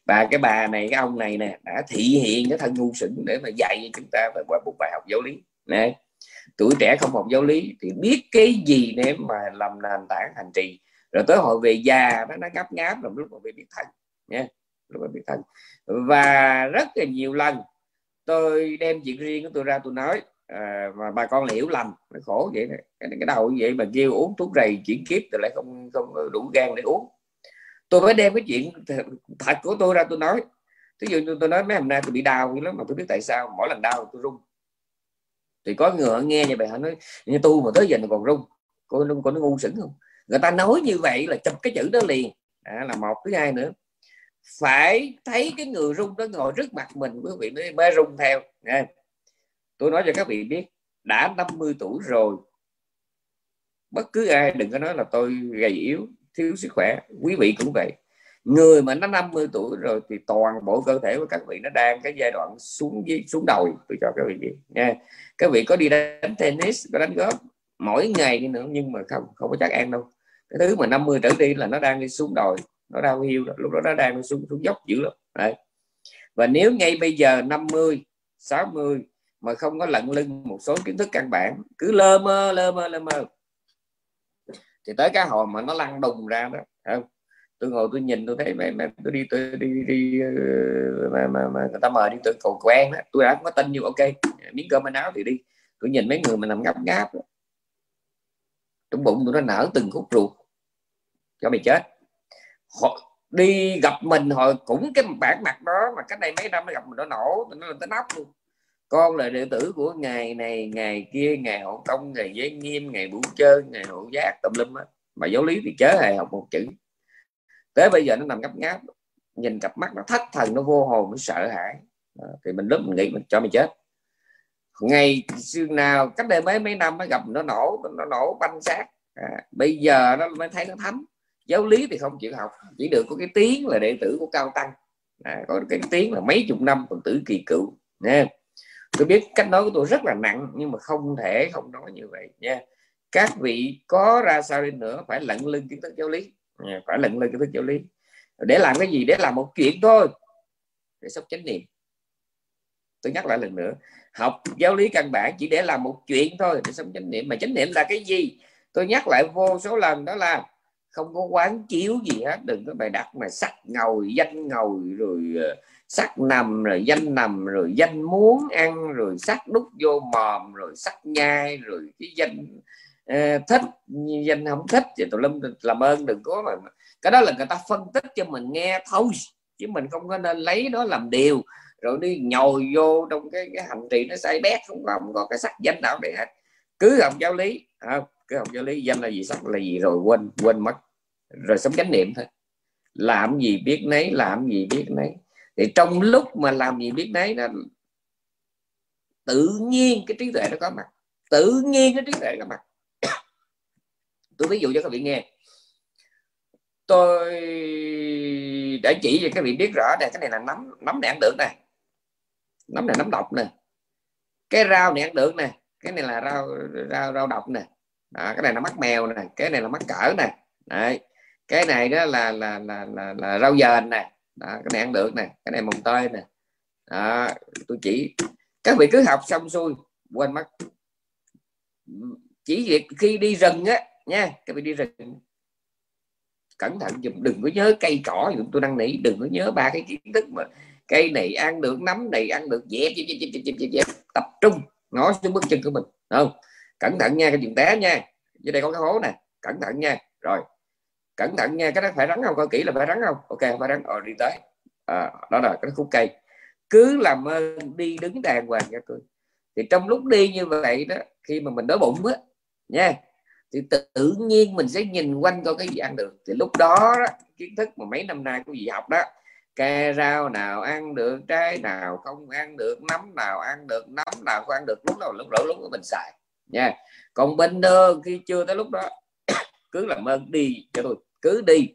và cái bà này cái ông này nè đã thị hiện cái thân ngu sửng để mà dạy cho chúng ta về qua một bài học giáo lý. Này tuổi trẻ không học giáo lý thì biết cái gì để mà làm nền tảng hành trì. Rồi tới hồi về già nó nó ngáp ngáp rồi lúc mà về biết thân. Nha lúc mà biết thân. Và rất là nhiều lần tôi đem chuyện riêng của tôi ra tôi nói à, mà bà con lại hiểu lầm. Nó khổ vậy cái, cái đầu vậy mà kêu uống thuốc rầy chuyển kiếp thì lại không không đủ gan để uống tôi mới đem cái chuyện thật của tôi ra tôi nói. Ví dụ như tôi nói mấy hôm nay tôi bị đau lắm mà tôi biết tại sao. Mỗi lần đau tôi run. Thì có người họ nghe như vậy họ nói như tu mà tới giờ còn rung cô nó cô nó ngu sững không? Người ta nói như vậy là chụp cái chữ đó liền. À, là một thứ hai nữa. Phải thấy cái người rung đó ngồi trước mặt mình quý vị mới mới rung theo. Nha tôi nói cho các vị biết đã 50 tuổi rồi bất cứ ai đừng có nói là tôi gầy yếu thiếu sức khỏe. Quý vị cũng vậy. Người mà nó 50 tuổi rồi thì toàn bộ cơ thể của các vị nó đang cái giai đoạn xuống xuống đồi. Tôi cho các vị biết, nha. Các vị có đi đánh tennis, có đánh golf mỗi ngày đi nữa, nhưng mà không không có chắc ăn đâu. Cái thứ mà 50 trở đi là nó đang đi xuống đồi, nó đau hiu lúc đó nó đang xuống xuống dốc dữ lắm. Đấy. và nếu ngay bây giờ 50 60 mà không có lận lưng một số kiến thức căn bản, cứ lơ mơ lơ mơ lơ mơ thì tới cái hồi mà nó lăn đùng ra đó không? tôi ngồi tôi nhìn tôi thấy mẹ, mẹ tôi đi tôi đi đi, đi ờ, mà, mà, mà người ta mời đi tôi cầu quen đó. tôi đã không có tin như ok miếng cơm áo thì đi tôi nhìn mấy người mà nằm ngáp ngáp đó. trong bụng tôi nó nở từng khúc ruột cho mày chết họ đi gặp mình họ cũng cái bản mặt đó mà cách đây mấy năm nó gặp mình nó nổ nó tới nóc luôn con là đệ tử của ngày này ngày kia ngày hộ công ngày giới nghiêm ngày bủ chơi ngày hộ giác tùm lum á mà giáo lý thì chớ hề học một chữ. Tới bây giờ nó nằm ngấp ngáp nhìn cặp mắt nó thất thần nó vô hồn nó sợ hãi. À, thì mình lúc mình nghĩ mình cho mày chết. Ngày xưa nào cách đây mấy mấy năm mới gặp nó nổ nó nổ banh xác. À, bây giờ nó mới thấy nó thấm. Giáo lý thì không chịu học chỉ được có cái tiếng là đệ tử của cao tăng. À, còn cái tiếng là mấy chục năm còn tử kỳ cựu. Nha tôi biết cách nói của tôi rất là nặng, nhưng mà không thể không nói như vậy nha. Các vị có ra sao đi nữa, phải lận lưng kiến thức giáo lý. Phải lận lưng kiến thức giáo lý. Để làm cái gì? Để làm một chuyện thôi. Để sống chánh niệm. Tôi nhắc lại lần nữa, học giáo lý căn bản chỉ để làm một chuyện thôi, để sống chánh niệm. Mà chánh niệm là cái gì? Tôi nhắc lại vô số lần, đó là không có quán chiếu gì hết đừng có bài đặt mà sắc ngồi danh ngồi rồi ờ, sắc nằm rồi danh nằm rồi danh muốn ăn rồi sắc đút vô mòm rồi sắc nhai rồi cái danh uh, thích. Danh không thích thì tụi lâm làm ơn đừng có mà cái đó là người ta phân tích cho mình nghe thôi chứ mình không có nên lấy đó làm điều. Rồi đi nhồi vô trong cái, cái hành trì nó sai bét không có, không có cái sắc danh nào để hết. Cứ học giáo lý không cái học giáo lý danh là gì? Sắc là gì rồi? Quên quên mất. Rồi sống chánh niệm thôi. Làm gì biết nấy, làm gì biết nấy. Thì trong lúc mà làm gì biết nấy đó, tự nhiên cái trí tuệ nó có mặt. Tự nhiên cái trí tuệ có mặt. Tôi ví dụ cho các vị nghe. Tôi đã chỉ cho các vị biết rõ này cái này là nấm nấm này ăn được này nấm này nấm độc nè. Cái rau này ăn được nè. Cái này là rau rau rau độc nè đó, cái này là mắt mèo nè cái này là mắt cỡ nè Đấy. cái này đó là là là là, là rau dền nè đó, cái này ăn được nè cái này mồng tơi nè đó, tôi chỉ các vị cứ học xong xuôi quên mất chỉ việc khi đi rừng á nha các vị đi rừng cẩn thận dùm đừng có nhớ cây cỏ dùm tôi đang nỉ đừng có nhớ ba cái kiến thức mà cây này ăn được nấm này ăn được dẹp dẹp dẹp dẹp dẹp, dẹp, dẹp. tập trung ngó xuống bước chân của mình không cẩn thận nha cái chuyện té nha dưới đây có cái hố nè cẩn thận nha rồi cẩn thận nha cái đó phải rắn không coi kỹ là phải rắn không ok phải rắn rồi đi tới à, đó là cái khúc cây cứ làm ơn đi đứng đàng hoàng nha tôi thì trong lúc đi như vậy đó khi mà mình đói bụng á nha thì tự nhiên mình sẽ nhìn quanh coi cái gì ăn được thì lúc đó, đó kiến thức mà mấy năm nay của gì học đó cây rau nào ăn được trái nào không ăn được nấm nào ăn được nấm nào không ăn được lúc nào lúc rỡ lúc của mình xài nha. Còn bên nơ khi chưa tới lúc đó cứ làm ơn đi cho tôi. Cứ đi.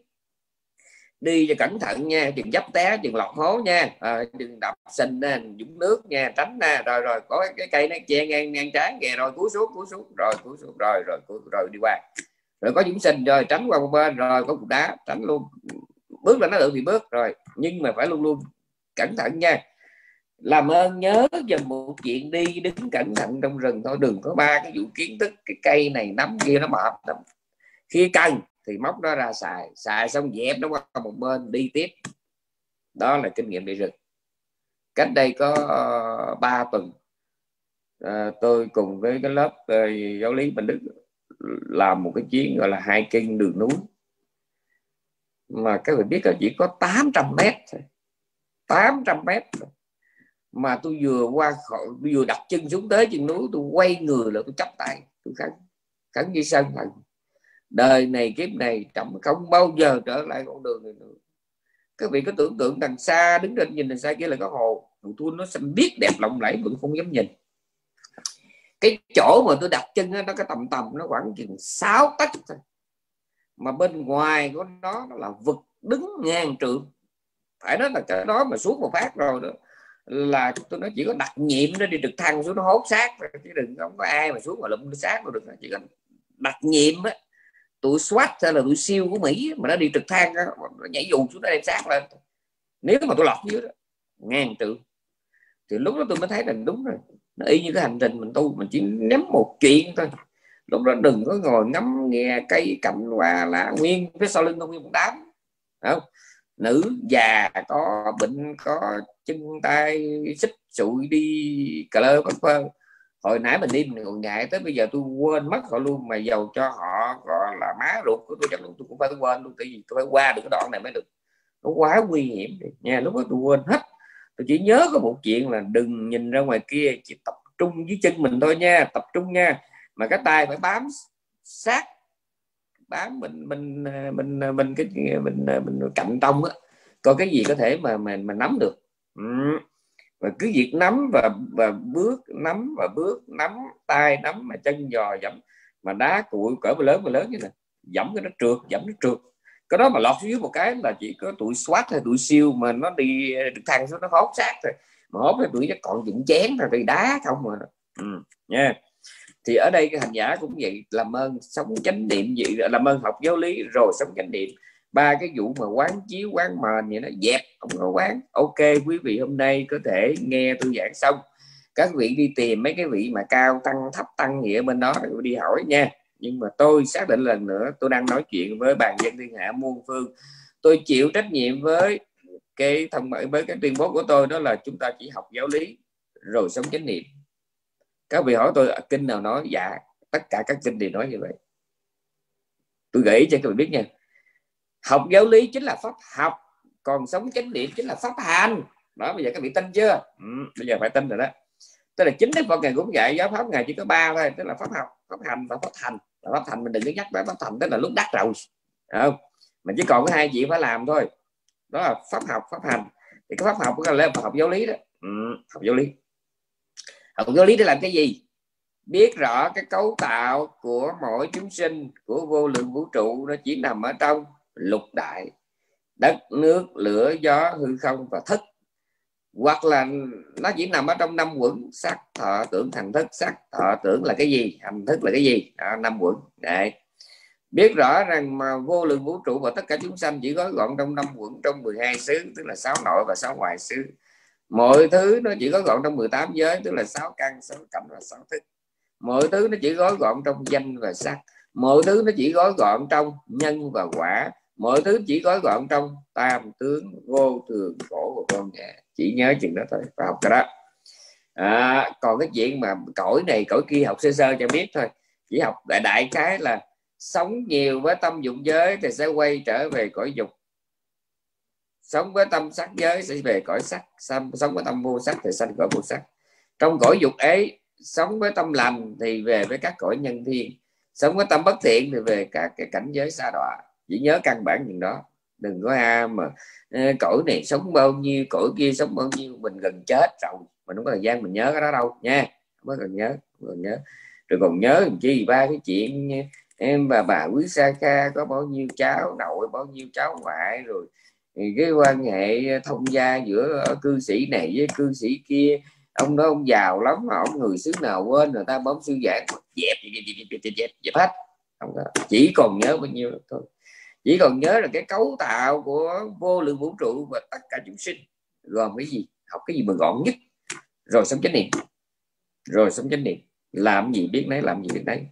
Đi cho cẩn thận nha. Đừng dấp té đừng lọt hố nha. À, đừng đập sình nè dũng nước nha. Tránh nè. Rồi rồi có cái cây nó che ngang ngang trái kìa. Rồi cú xuống cú xuống. Rồi cú xuống. Rồi rồi rồi, rồi đi qua. Rồi có dũng sình rồi tránh qua một bên. Rồi có cục đá tránh luôn. Bước là nó được thì bước rồi. Nhưng mà phải luôn luôn cẩn thận nha làm ơn nhớ dùm một chuyện đi, đứng cẩn thận trong rừng thôi. Đừng có ba cái vụ kiến thức, cái cây này nắm kia nó mập lắm. Khi cần thì móc nó ra xài. Xài xong dẹp nó qua một bên, đi tiếp. Đó là kinh nghiệm đi rừng. Cách đây có ờ, ba 3 tuần ờ, tôi cùng với cái lớp ờ, giáo lý Bình Đức làm một cái chuyến gọi là hai kinh đường núi. Mà các bạn biết là chỉ có 800 mét thôi. 800 mét thôi mà tôi vừa qua khỏi vừa đặt chân xuống tới chân núi tôi quay người là tôi chấp tay tôi khấn khấn với sân phận đời này kiếp này trọng không bao giờ trở lại con đường này nữa. Các vị có tưởng tượng đằng xa đứng trên nhìn đằng xa kia là có hồ. Tôi nó xanh biết đẹp lộng lẫy vẫn không dám nhìn. Cái chỗ mà tôi đặt chân đó, nó cái tầm tầm nó khoảng chừng 6 tấc thôi. Mà bên ngoài của nó, nó là vực đứng ngang trượng. Phải nói là cái đó mà xuống một phát rồi đó là tôi nói chỉ có đặt nhiệm nó đi trực thăng xuống nó hốt xác chứ đừng không có ai mà xuống mà lụm xác được. Chỉ cần đặt nhiệm á tụi SWAT hay là tụi siêu của Mỹ mà nó đi trực thăng đó, nó nhảy dù xuống nó đem xác lên. Nếu mà tôi lọt dưới đó ngang tự, thì lúc đó tôi mới thấy rằng đúng rồi nó y như cái hành trình mình tu mình chỉ ném một chuyện thôi. Lúc đó đừng có ngồi ngắm nghe cây cành hoa lá nguyên phía sau lưng nó nguyên một đám không? Nữ già có bệnh, có chân tay, xích sụi đi, cà lơ bất phơ hồi nãy mình đi mình còn ngại tới bây giờ tôi quên mất họ luôn, mà giàu cho họ, gọi là, má ruột của tôi, chắc luôn tôi cũng phải quên luôn, tại vì tôi phải qua được cái đoạn này mới được. Nó quá nguy hiểm nha, lúc đó tôi quên hết. Tôi chỉ nhớ có một chuyện là đừng nhìn ra ngoài kia, chỉ tập trung dưới chân mình thôi nha, tập trung nha. Mà cái tay phải bám sát bám mình mình à, mình à, mình cái mình à, mình cạnh trong á coi cái gì có thể mà mình mà nắm được. Ừ. và cứ việc nắm và và bước nắm và bước nắm tay nắm mà chân giò dẫm mà đá cụi cỡ mà lớn mà lớn như này dẫm cái nó trượt dẫm nó trượt. Cái đó mà lọt dưới một cái là chỉ có tụi soát hay tụi siêu mà nó đi được thằng nó hốt sát rồi mà hốt cái tụi nó còn dựng chén rồi đi đá không mà ừ, nha thì ở đây cái hành giả cũng vậy, làm ơn, sống chánh niệm vậy, làm ơn học giáo lý, rồi sống chánh niệm. Ba cái vụ mà quán chiếu, quán mền vậy nó dẹp, không có quán. Ok, quý vị hôm nay có thể nghe tôi giảng xong. Các vị đi tìm mấy cái vị mà cao tăng, thấp tăng gì ở bên đó đi hỏi nha. Nhưng mà tôi xác định lần nữa, tôi đang nói chuyện với bàn dân thiên hạ muôn phương. Tôi chịu trách nhiệm với cái thông, với cái tuyên bố của tôi, đó là chúng ta chỉ học giáo lý, rồi sống chánh niệm các vị hỏi tôi à, kinh nào nói? Dạ tất cả các kinh đều nói như vậy. Tôi gợi ý cho các vị biết nha. Học giáo lý chính là pháp học còn sống chánh niệm chính là pháp hành. Đó bây giờ các vị tin chưa? Ừ, bây giờ phải tin rồi đó. Tức là chính đức phật ngài cũng dạy giáo pháp ngài chỉ có ba thôi tức là pháp học pháp hành và pháp thành và pháp thành mình đừng có nhắc tới pháp thành tức là lúc đắc rồi không? Mình chỉ còn có hai chuyện phải làm thôi. Đó là pháp học pháp hành. Thì cái pháp học có là học giáo lý đó. Ừ, học giáo lý học giáo lý để làm cái gì? Biết rõ cái cấu tạo của mỗi chúng sinh của vô lượng vũ trụ nó chỉ nằm ở trong lục đại. Đất nước lửa gió hư không và thức. Hoặc là nó chỉ nằm ở trong năm quẩn. Sắc thọ tưởng thành thức. Sắc thọ tưởng là cái gì? Hành thức là cái gì? Đó, năm quẩn. Đấy. biết rõ rằng mà vô lượng vũ trụ và tất cả chúng sanh chỉ gói gọn trong năm quẩn trong 12 xứ tức là sáu nội và sáu ngoại xứ mọi thứ nó chỉ gói gọn trong 18 giới tức là sáu căn sáu cảnh và sáu thức. Mọi thứ nó chỉ gói gọn trong danh và sắc. Mọi thứ nó chỉ gói gọn trong nhân và quả. Mọi thứ chỉ gói gọn trong tam tướng vô thường khổ và con nhà chỉ nhớ chừng đó thôi và học cái đó. À, còn cái chuyện mà cõi này cõi kia học sơ sơ cho biết thôi. Chỉ học đại đại cái là sống nhiều với tâm dụng giới thì sẽ quay trở về cõi dục sống với tâm sắc giới sẽ về cõi sắc. Sống với tâm vô sắc thì sanh cõi vô sắc. Trong cõi dục ấy sống với tâm lành thì về với các cõi nhân thiên. Sống với tâm bất thiện thì về các cái cảnh giới xa đọa. Chỉ nhớ căn bản chuyện đó. Đừng có a mà cõi này sống bao nhiêu, cõi kia sống bao nhiêu, mình gần chết rồi. Mình không có thời gian mình nhớ cái đó đâu, nha. Không có cần nhớ, không cần nhớ. Rồi còn nhớ làm chi? Ba cái chuyện, em và bà quý sa ca có bao nhiêu cháu nội, bao nhiêu cháu ngoại rồi cái quan hệ thông gia giữa cư sĩ này với cư sĩ kia ông đó ông giàu lắm mà ông người xứ nào quên người ta bấm sư giảng dẹp dẹp dẹp dẹp dẹp, dẹp, dẹp hết. Không có chỉ còn nhớ bao nhiêu thôi. Chỉ còn nhớ là cái cấu tạo của vô lượng vũ trụ và tất cả chúng sinh. Gồm cái gì? Học cái gì mà gọn nhất? Rồi sống chánh niệm. Rồi sống chánh niệm. Làm gì biết nấy làm gì biết nấy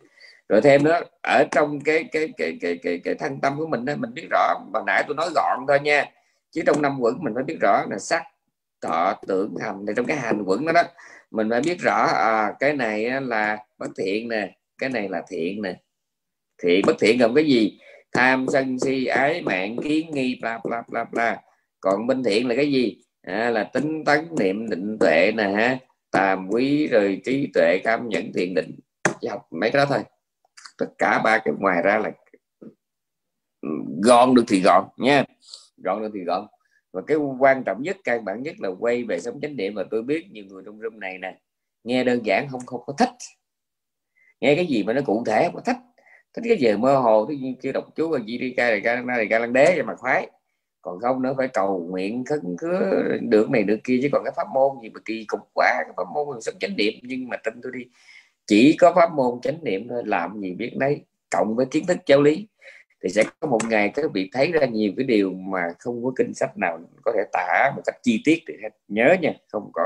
rồi thêm nữa ở trong cái cái cái cái cái cái thân tâm của mình đó, mình biết rõ bằng nãy tôi nói gọn thôi nha. Chứ trong năm quẩn mình phải biết rõ là sắc thọ tưởng hành. Thì trong cái hành quẩn đó đó mình phải biết rõ à, cái này là bất thiện nè cái này là thiện nè. Thiện bất thiện gồm cái gì? Tham sân si ái mạng kiến nghi bla bla bla bla. Còn bên thiện là cái gì? À, là tính tấn niệm định tuệ nè ha. Tàm quý rồi trí tuệ cảm nhận thiện định. Chỉ học mấy cái đó thôi tất cả ba cái ngoài ra là gọn được thì gọn nha. Gọn được thì gọn. Và cái quan trọng nhất, căn bản nhất là quay về sống chánh niệm và tôi biết nhiều người trong room này nè, nghe đơn giản không không có thích. Nghe cái gì mà nó cụ thể không có thích. Thích cái gì mơ hồ thứ như kia đọc chú và gì đi ca này ca này ca lăng đế cho mặt khoái. Còn không nữa phải cầu nguyện khấn cứ được này được kia, chứ còn cái pháp môn gì mà kỳ cục quá, cái pháp môn sống chánh niệm nhưng mà tin tôi đi chỉ có pháp môn chánh niệm thôi, làm gì biết đấy cộng với kiến thức giáo lý. Thì sẽ có một ngày các vị thấy ra nhiều cái điều mà không có kinh sách nào có thể tả một cách chi tiết thì nhớ nha, không có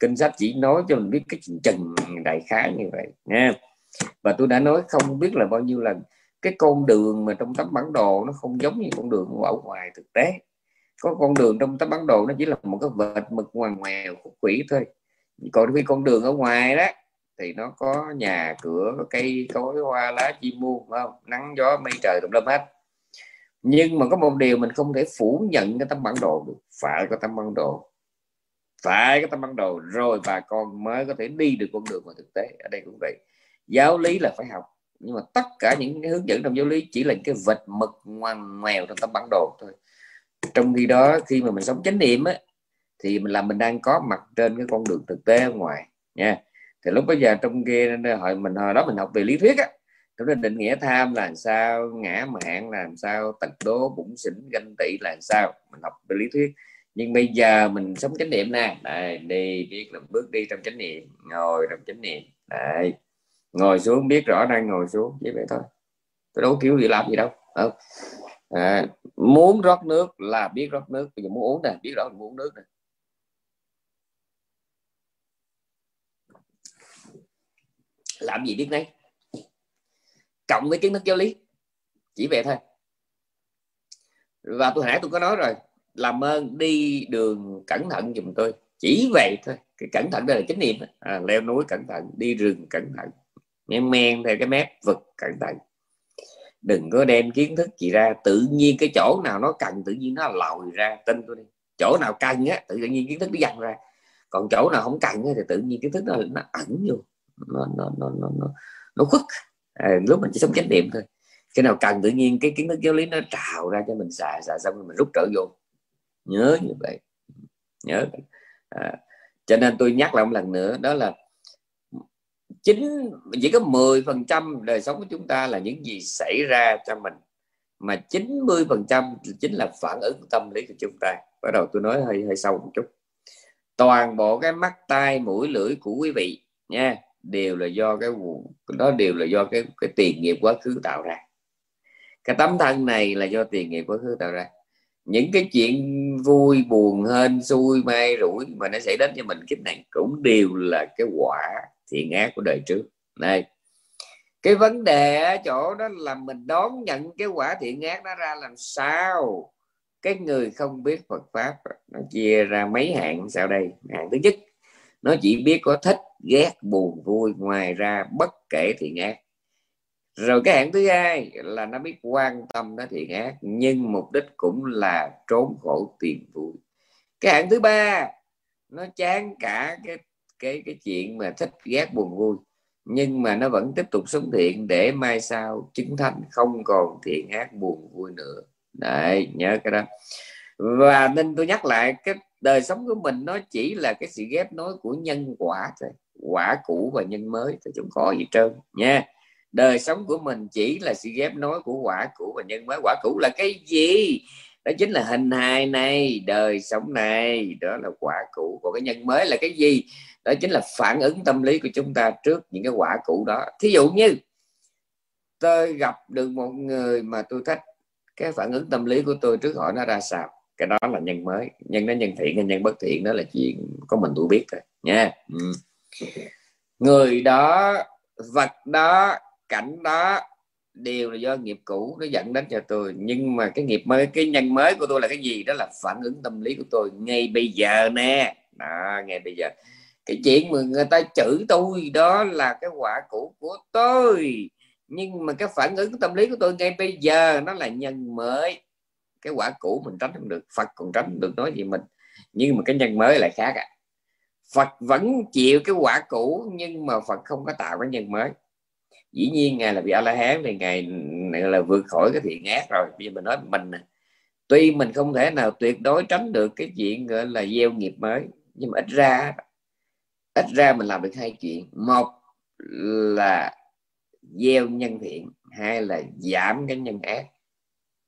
kinh sách, chỉ nói cho mình biết cái chừng đại khái như vậy nha. Và tôi đã nói không biết là bao nhiêu lần, cái con đường mà trong tấm bản đồ nó không giống như con đường ở ngoài thực tế. Có con đường trong tấm bản đồ nó chỉ là một cái vệt mực ngoằn ngoèo khúc quỷ thôi. Còn khi con đường ở ngoài đó thì nó có nhà cửa có cây cối, hoa, lá chim muôn không? Nắng, gió, mây, trời, tùm lum hết. Nhưng mà có một điều mình không thể phủ nhận cái tấm bản đồ được. Phải có tấm bản đồ. Phải có tấm bản đồ. Rồi bà con mới có thể đi được con đường mà thực tế. Ở đây cũng vậy. Giáo lý là phải học. Nhưng mà tất cả những cái hướng dẫn trong giáo lý chỉ là cái vật mực ngoằn ngoèo trong tấm bản đồ thôi. Trong khi đó, khi mà mình sống chánh niệm á, thì mình là mình đang có mặt trên cái con đường thực tế ở ngoài, nha thì lúc bây giờ trong kia hồi mình hồi đó mình học về lý thuyết á trong đó định nghĩa tham là sao ngã mạng là sao tật đố bụng xỉn ganh tị là sao mình học về lý thuyết. Nhưng bây giờ mình sống chánh niệm nè đây đi biết làm bước đi trong chánh niệm ngồi trong chánh niệm đây ngồi xuống biết rõ đang ngồi xuống chỉ vậy thôi. Tôi đâu kiểu gì làm gì đâu không? À, muốn rót nước là biết rót nước bây giờ muốn uống nè biết rõ mình muốn uống nước nè. Làm gì biết nấy. Cộng với kiến thức giáo lý. Chỉ vậy thôi. Và tôi hãy tôi có nói rồi làm ơn đi đường cẩn thận giùm tôi. Chỉ vậy thôi. Cái cẩn thận đây là chánh niệm à, leo núi cẩn thận đi rừng cẩn thận. Men men theo cái mép vực cẩn thận. Đừng có đem kiến thức gì ra. Tự nhiên cái chỗ nào nó cần tự nhiên nó lòi ra. Tin tôi đi. Chỗ nào cần á tự nhiên kiến thức nó dằn ra. Còn chỗ nào không cần thì tự nhiên kiến thức nó nó ẩn vô nó nó nó nó nó, nó khuất. À, lúc mình chỉ sống chánh niệm thôi. Cái nào cần tự nhiên cái kiến thức giáo lý nó trào ra cho mình xài xài xong rồi mình rút trở vô. Nhớ như vậy. Nhớ à, cho nên tôi nhắc lại một lần nữa đó là chính chỉ có 10 phần trăm đời sống của chúng ta là những gì xảy ra cho mình mà 90 phần trăm chính là phản ứng tâm lý của chúng ta. Bắt đầu tôi nói hơi hơi sâu một chút. Toàn bộ cái mắt tai mũi lưỡi của quý vị nha đều là do cái đó đều là do cái cái tiền nghiệp quá khứ tạo ra. Cái tấm thân này là do tiền nghiệp quá khứ tạo ra. Những cái chuyện vui, buồn, hên, xui, may, rủi mà nó xảy đến cho mình kiếp này cũng đều là cái quả thiện ác của đời trước. Này cái vấn đề ở chỗ đó là mình đón nhận cái quả thiện ác nó ra làm sao? Cái người không biết Phật pháp, nó chia ra mấy hạng sau đây. Hạng thứ nhất, nó chỉ biết có thích ghét buồn vui ngoài ra bất kể thiện ác rồi cái hạng thứ hai là nó biết quan tâm nó thiện ác nhưng mục đích cũng là trốn khổ tìm vui. Cái hạng thứ ba, nó chán cả cái cái cái chuyện mà thích ghét buồn vui, nhưng mà nó vẫn tiếp tục sống thiện để mai sau chứng thành không còn thiện ác buồn vui nữa. Đấy, nhớ cái đó. Và nên tôi nhắc lại, cái đời sống của mình nó chỉ là cái sự ghép nối của nhân quả thôi quả cũ và nhân mới thì chúng có gì trơn nha. Đời sống của mình chỉ là sự ghép nối của quả cũ và nhân mới. Quả cũ là cái gì? Đó chính là hình hài này, đời sống này. Đó là quả cũ. Còn cái nhân mới là cái gì? Đó chính là phản ứng tâm lý của chúng ta trước những cái quả cũ đó. Thí dụ như, tôi gặp được một người mà tôi thích. Cái phản ứng tâm lý của tôi trước họ nó ra sao? Cái đó là nhân mới. Nhân nó nhân thiện hay nhân bất thiện đó là chuyện có mình tôi biết thôi nha. Ừ người đó, vật đó, cảnh đó đều là do nghiệp cũ nó dẫn đến cho tôi. Nhưng mà cái nghiệp mới, cái nhân mới của tôi là cái gì? Đó là phản ứng tâm lý của tôi ngay bây giờ nè. Đó, ngay bây giờ. Cái chuyện mà người ta chửi tôi, đó là cái quả cũ của tôi. Nhưng mà cái phản ứng tâm lý của tôi ngay bây giờ, nó là nhân mới. Cái quả cũ mình tránh không được, Phật còn tránh được nói gì mình. Nhưng mà cái nhân mới lại khác à Phật vẫn chịu cái quả cũ nhưng mà Phật không có tạo cái nhân mới. Dĩ nhiên ngài là vị a la hán thì ngài là vượt khỏi cái thiện ác rồi. Bây giờ mình nói mình tuy mình không thể nào tuyệt đối tránh được cái chuyện gọi là gieo nghiệp mới, nhưng mà ít ra ít ra mình làm được hai chuyện. Một là gieo nhân thiện, hai là giảm cái nhân ác,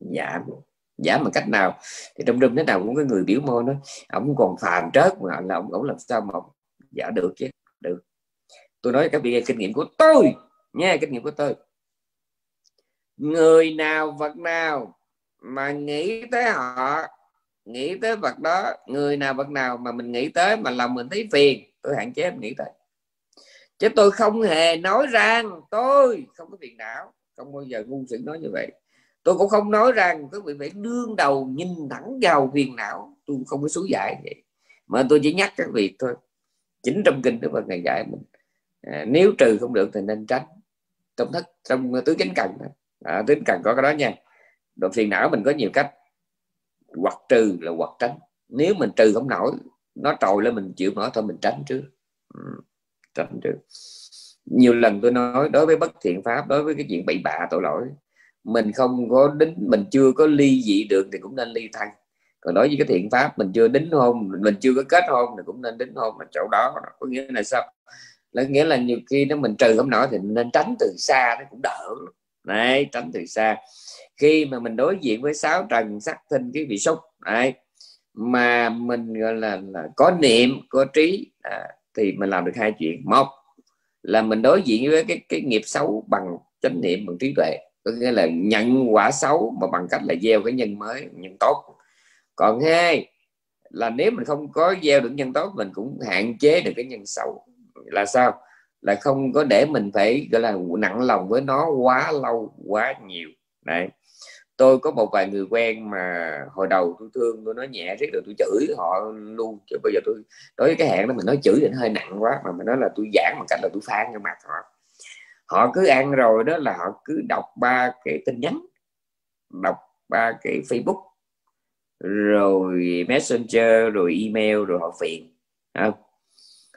giảm giảm bằng cách nào? Thì trong rừng thế nào cũng có người biểu môi nó ông còn phàm trớt mà là ông, ổng làm sao mà ông giả được chứ? Được. Tôi nói các vị kinh nghiệm của tôi nha kinh nghiệm của tôi. Người nào vật nào mà nghĩ tới họ nghĩ tới vật đó người nào vật nào mà mình nghĩ tới mà lòng mình thấy phiền tôi hạn chế mình nghĩ tới. Chứ tôi không hề nói rằng tôi không có phiền não không bao giờ ngu sự nói như vậy tôi cũng không nói rằng quý vị phải đương đầu nhìn thẳng vào phiền não. Tôi không có số giải, vậy. Mà tôi chỉ nhắc các vị thôi. Chính trong kinh đức phật ngày dạy mình à, nếu trừ không được thì nên tránh. Trong thất trong tứ chánh cần à, tứ cần có cái đó nha. Độ phiền não mình có nhiều cách. Hoặc trừ là hoặc tránh. Nếu mình trừ không nổi nó trồi lên mình chịu nổi thôi mình tránh trước. Ừ, tránh trước. Nhiều lần tôi nói đối với bất thiện pháp đối với cái chuyện bậy bạ tội lỗi mình không có đính mình chưa có ly dị được thì cũng nên ly thân. Còn đối với cái thiện pháp mình chưa đính hôn mình chưa có kết hôn thì cũng nên đính hôn ở chỗ đó. Có nghĩa là sao? Là nghĩa là nhiều khi nó mình trừ không nổi thì nên tránh từ xa nó cũng đỡ đấy tránh từ xa. Khi mà mình đối diện với sáu trần sắc thinh cái vị xúc đấy mà mình gọi là, là có niệm có trí à, thì mình làm được hai chuyện. Một là mình đối diện với cái cái nghiệp xấu bằng chánh niệm bằng trí tuệ có nghĩa là nhận quả xấu mà bằng cách là gieo cái nhân mới, nhân tốt. Còn hai là nếu mình không có gieo được nhân tốt, mình cũng hạn chế được cái nhân xấu. Là sao? Là không có để mình phải, gọi là, nặng lòng với nó quá lâu, quá nhiều. Đấy. Tôi có một vài người quen mà hồi đầu tôi thương, tôi nói nhẹ riết rồi tôi chửi họ luôn. Chứ bây giờ tôi, đối với cái hẹn đó mình nói chửi thì nó hơi nặng quá, mà mình nói là tôi giảng bằng cách là tôi phán cho mặt họ họ cứ ăn rồi đó là họ cứ đọc ba cái tin nhắn, đọc ba cái facebook, rồi messenger, rồi email, rồi họ phiền. Không?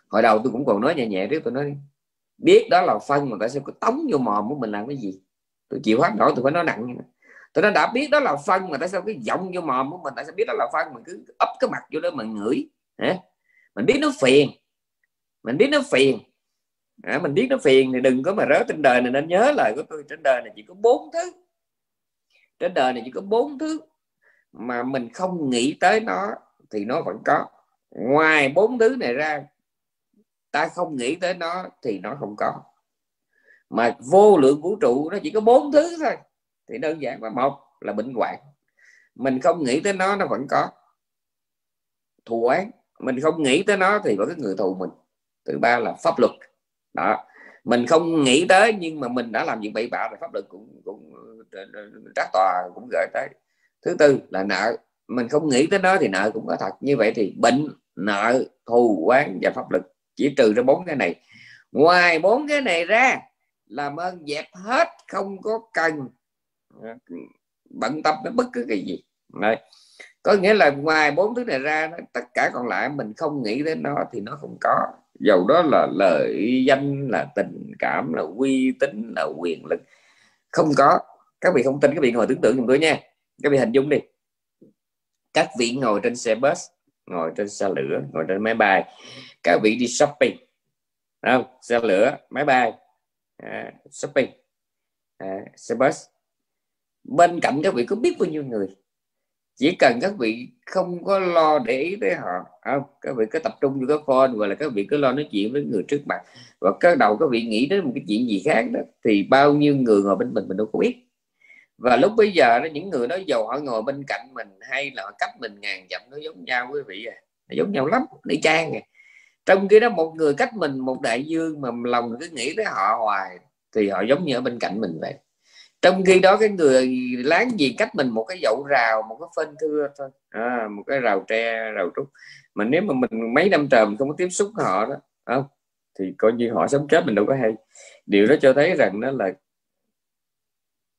hồi đầu tôi cũng còn nói nhẹ nhẹ trước, tôi nói biết đó là phân mà tại sao cứ tống vô mồm của mình làm cái gì? Tôi chịu hết nổi, tôi phải nói nặng tôi nói đã biết đó là phân mà tại sao cái giọng vô mồm của mình, tại sao biết đó là phân mình cứ ấp cái mặt vô đó mình ngửi, hả? Mình biết nó phiền, mình biết nó phiền à, mình biết nó phiền thì đừng có mà rớt trên đời này nên nhớ lời của tôi. Trên đời này chỉ có bốn thứ. Trên đời này chỉ có bốn thứ mà mình không nghĩ tới nó thì nó vẫn có. Ngoài bốn thứ này ra ta không nghĩ tới nó thì nó không có. Mà vô lượng vũ trụ nó chỉ có bốn thứ thôi. Thì đơn giản là một là bệnh hoạn. Mình không nghĩ tới nó nó vẫn có. Thù oán. Mình không nghĩ tới nó thì vẫn có người thù mình. Thứ ba là pháp luật đó. Mình không nghĩ tới, nhưng mà mình đã làm việc bậy bạ thì pháp luật cũng cũng ờ, ờ, trách tòa cũng gửi tới. Thứ tư là nợ. Mình không nghĩ tới nó thì nợ cũng có thật. Như vậy thì bệnh, nợ, thù, oán và pháp luật chỉ trừ ra bốn cái này. Ngoài bốn cái này ra, làm ơn dẹp hết, không có cần ờ, bận tâm đến bất cứ cái gì. Đấy. có nghĩa là ngoài bốn thứ này ra, tất cả còn lại mình không nghĩ đến nó thì nó không có dầu đó là lợi danh là tình cảm là uy tín là quyền lực. Không có. Các vị không tin các vị ngồi tưởng tượng dùm tôi nha. Các vị hình dung đi. Các vị ngồi trên xe bus ngồi trên xe lửa ngồi trên máy bay. Các vị đi shopping. Không? Xe lửa máy bay. À, shopping. À, xe bus. Bên cạnh các vị có biết bao nhiêu người? Chỉ cần các vị không có lo để ý tới họ không các vị cứ tập trung vô cái phone hoặc là các vị cứ lo nói chuyện với người trước mặt. Và các đầu các vị nghĩ đến một cái chuyện gì khác đó, thì bao nhiêu người ngồi bên mình mình đâu có biết. Và lúc bây giờ đó, những người đó giàu họ ngồi bên cạnh mình hay là cách mình ngàn dặm, nó giống nhau quý vị à. Nó giống nhau lắm để trang à. Trong khi đó một người cách mình, một đại dương mà lòng cứ nghĩ tới họ hoài, thì họ giống như ở bên cạnh mình vậy trong khi đó cái người láng giềng cách mình một cái dậu rào một cái phân thưa thôi. À, một cái rào tre rào trúc. Mà nếu mà mình mấy năm trời mình không có tiếp xúc họ đó không thì coi như họ sống chết mình đâu có hay. Điều đó cho thấy rằng đó là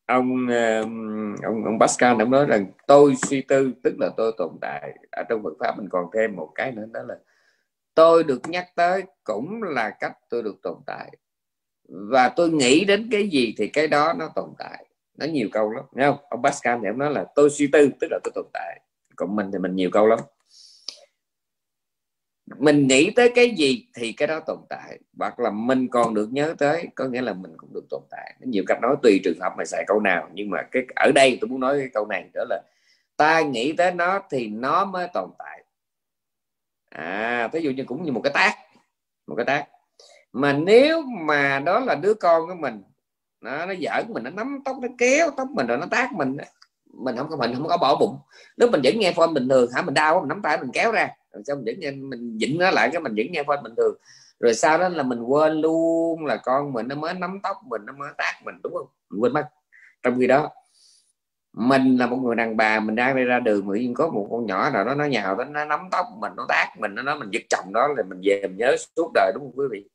ông um, ông ông Pascal ông nói rằng tôi suy tư tức là tôi tồn tại ở trong Phật pháp. Mình còn thêm một cái nữa đó là tôi được nhắc tới cũng là cách tôi được tồn tại và tôi nghĩ đến cái gì thì cái đó nó tồn tại. Nó nhiều câu lắm, thấy không? Ông Pascal thì ông nói là tôi suy tư, tức là tôi tồn tại. Còn mình thì mình nhiều câu lắm. Mình nghĩ tới cái gì thì cái đó tồn tại. Hoặc là mình còn được nhớ tới, có nghĩa là mình cũng được tồn tại. Nhiều cách nói, tùy trường hợp mà xài câu nào. Nhưng mà cái, ở đây tôi muốn nói cái câu này đó là ta nghĩ tới nó thì nó mới tồn tại. À ví dụ như cũng như một cái tác, một cái tác mà nếu mà đó là đứa con của mình nó nó giỡn mình nó nắm tóc nó kéo tóc mình rồi nó tác mình mình không có mình không có bỏ bụng. Nếu mình vẫn nghe phone bình thường hả mình đau mình nắm tay mình kéo ra. Rồi xong mình vẫn nghe mình dịnh nó lại cái mình vẫn nghe phone bình thường. Rồi sau đó là mình quên luôn là con mình nó mới nắm tóc mình nó mới tác mình đúng không? Mình quên mất. Trong khi đó mình là một người đàn bà mình đang đi ra đường mà có một con nhỏ nào đó nó nhào nó, nó nắm tóc mình nó tác mình nó nói mình giật chồng đó là mình về mình nhớ suốt đời đúng không quý vị?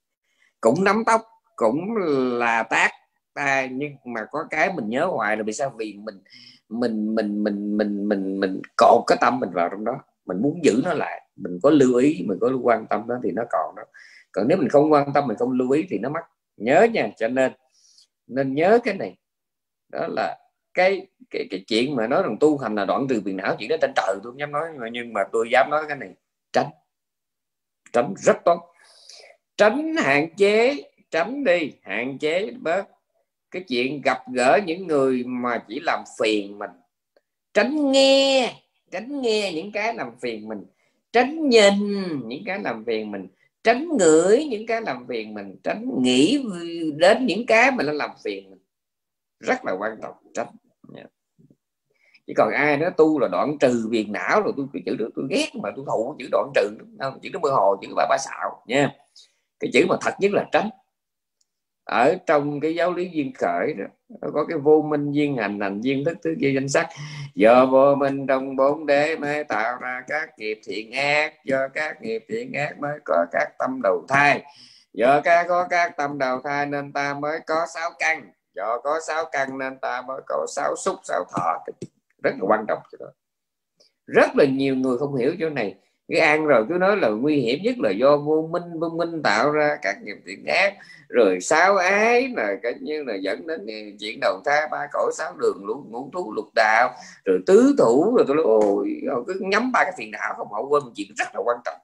Cũng nắm tóc, cũng là tác. Ta nhưng mà có cái mình nhớ hoài là vì sao? Vì mình mình mình mình mình mình mình cột cái tâm mình vào trong đó. Mình muốn giữ nó lại. Mình có lưu ý, mình có quan tâm đó thì nó còn đó. Còn nếu mình không quan tâm, mình không lưu ý thì nó mất nhớ nha, cho nên nên nhớ cái này. Đó là cái cái cái chuyện mà nói rằng tu hành là đoạn từ phiền não chuyện đó trên trời. Tôi không dám nói, nhưng mà tôi dám nói cái này. Tránh. Tránh rất tốt tránh hạn chế, tránh đi, hạn chế bớt. Cái chuyện gặp gỡ những người mà chỉ làm phiền mình. Tránh nghe tránh nghe những cái làm phiền mình. Tránh nhìn những cái làm phiền mình. Tránh ngửi những cái làm phiền mình. Tránh nghĩ đến những cái mà nó làm phiền mình. Rất là quan trọng, tránh. Chỉ còn ai đó tu là đoạn trừ phiền não, rồi tôi chữ đó tôi ghét mà tôi thụ chữ đoạn trừ không chữ nó mơ hồ, chữ ba ba xạo, nha cái chữ mà thật nhất là tránh. Ở trong cái giáo lý duyên khởi đó, nó có cái vô minh duyên hành hành duyên thức, tứ duyên danh sắc. Do vô minh trong bốn đế mới tạo ra các nghiệp thiện ác, do các nghiệp thiện ác mới có các tâm đầu thai. Do các có các tâm đầu thai nên ta mới có sáu căn. Do có sáu căn nên ta mới có sáu xúc, sáu thọ. Rất là quan trọng đó rất là nhiều người không hiểu chỗ này cái ăn rồi cứ nói là nguy hiểm nhất là do vô minh vô minh tạo ra các nghiệp thiện ác. Rồi sáu ái là cái như là dẫn đến chuyện đầu thai ba cõi sáu đường lũ ngũ thú, lục đạo. Rồi tứ thủ, rồi tôi nói, ôi cứ nhắm ba cái phiền não không, họ quên một chuyện rất là quan trọng.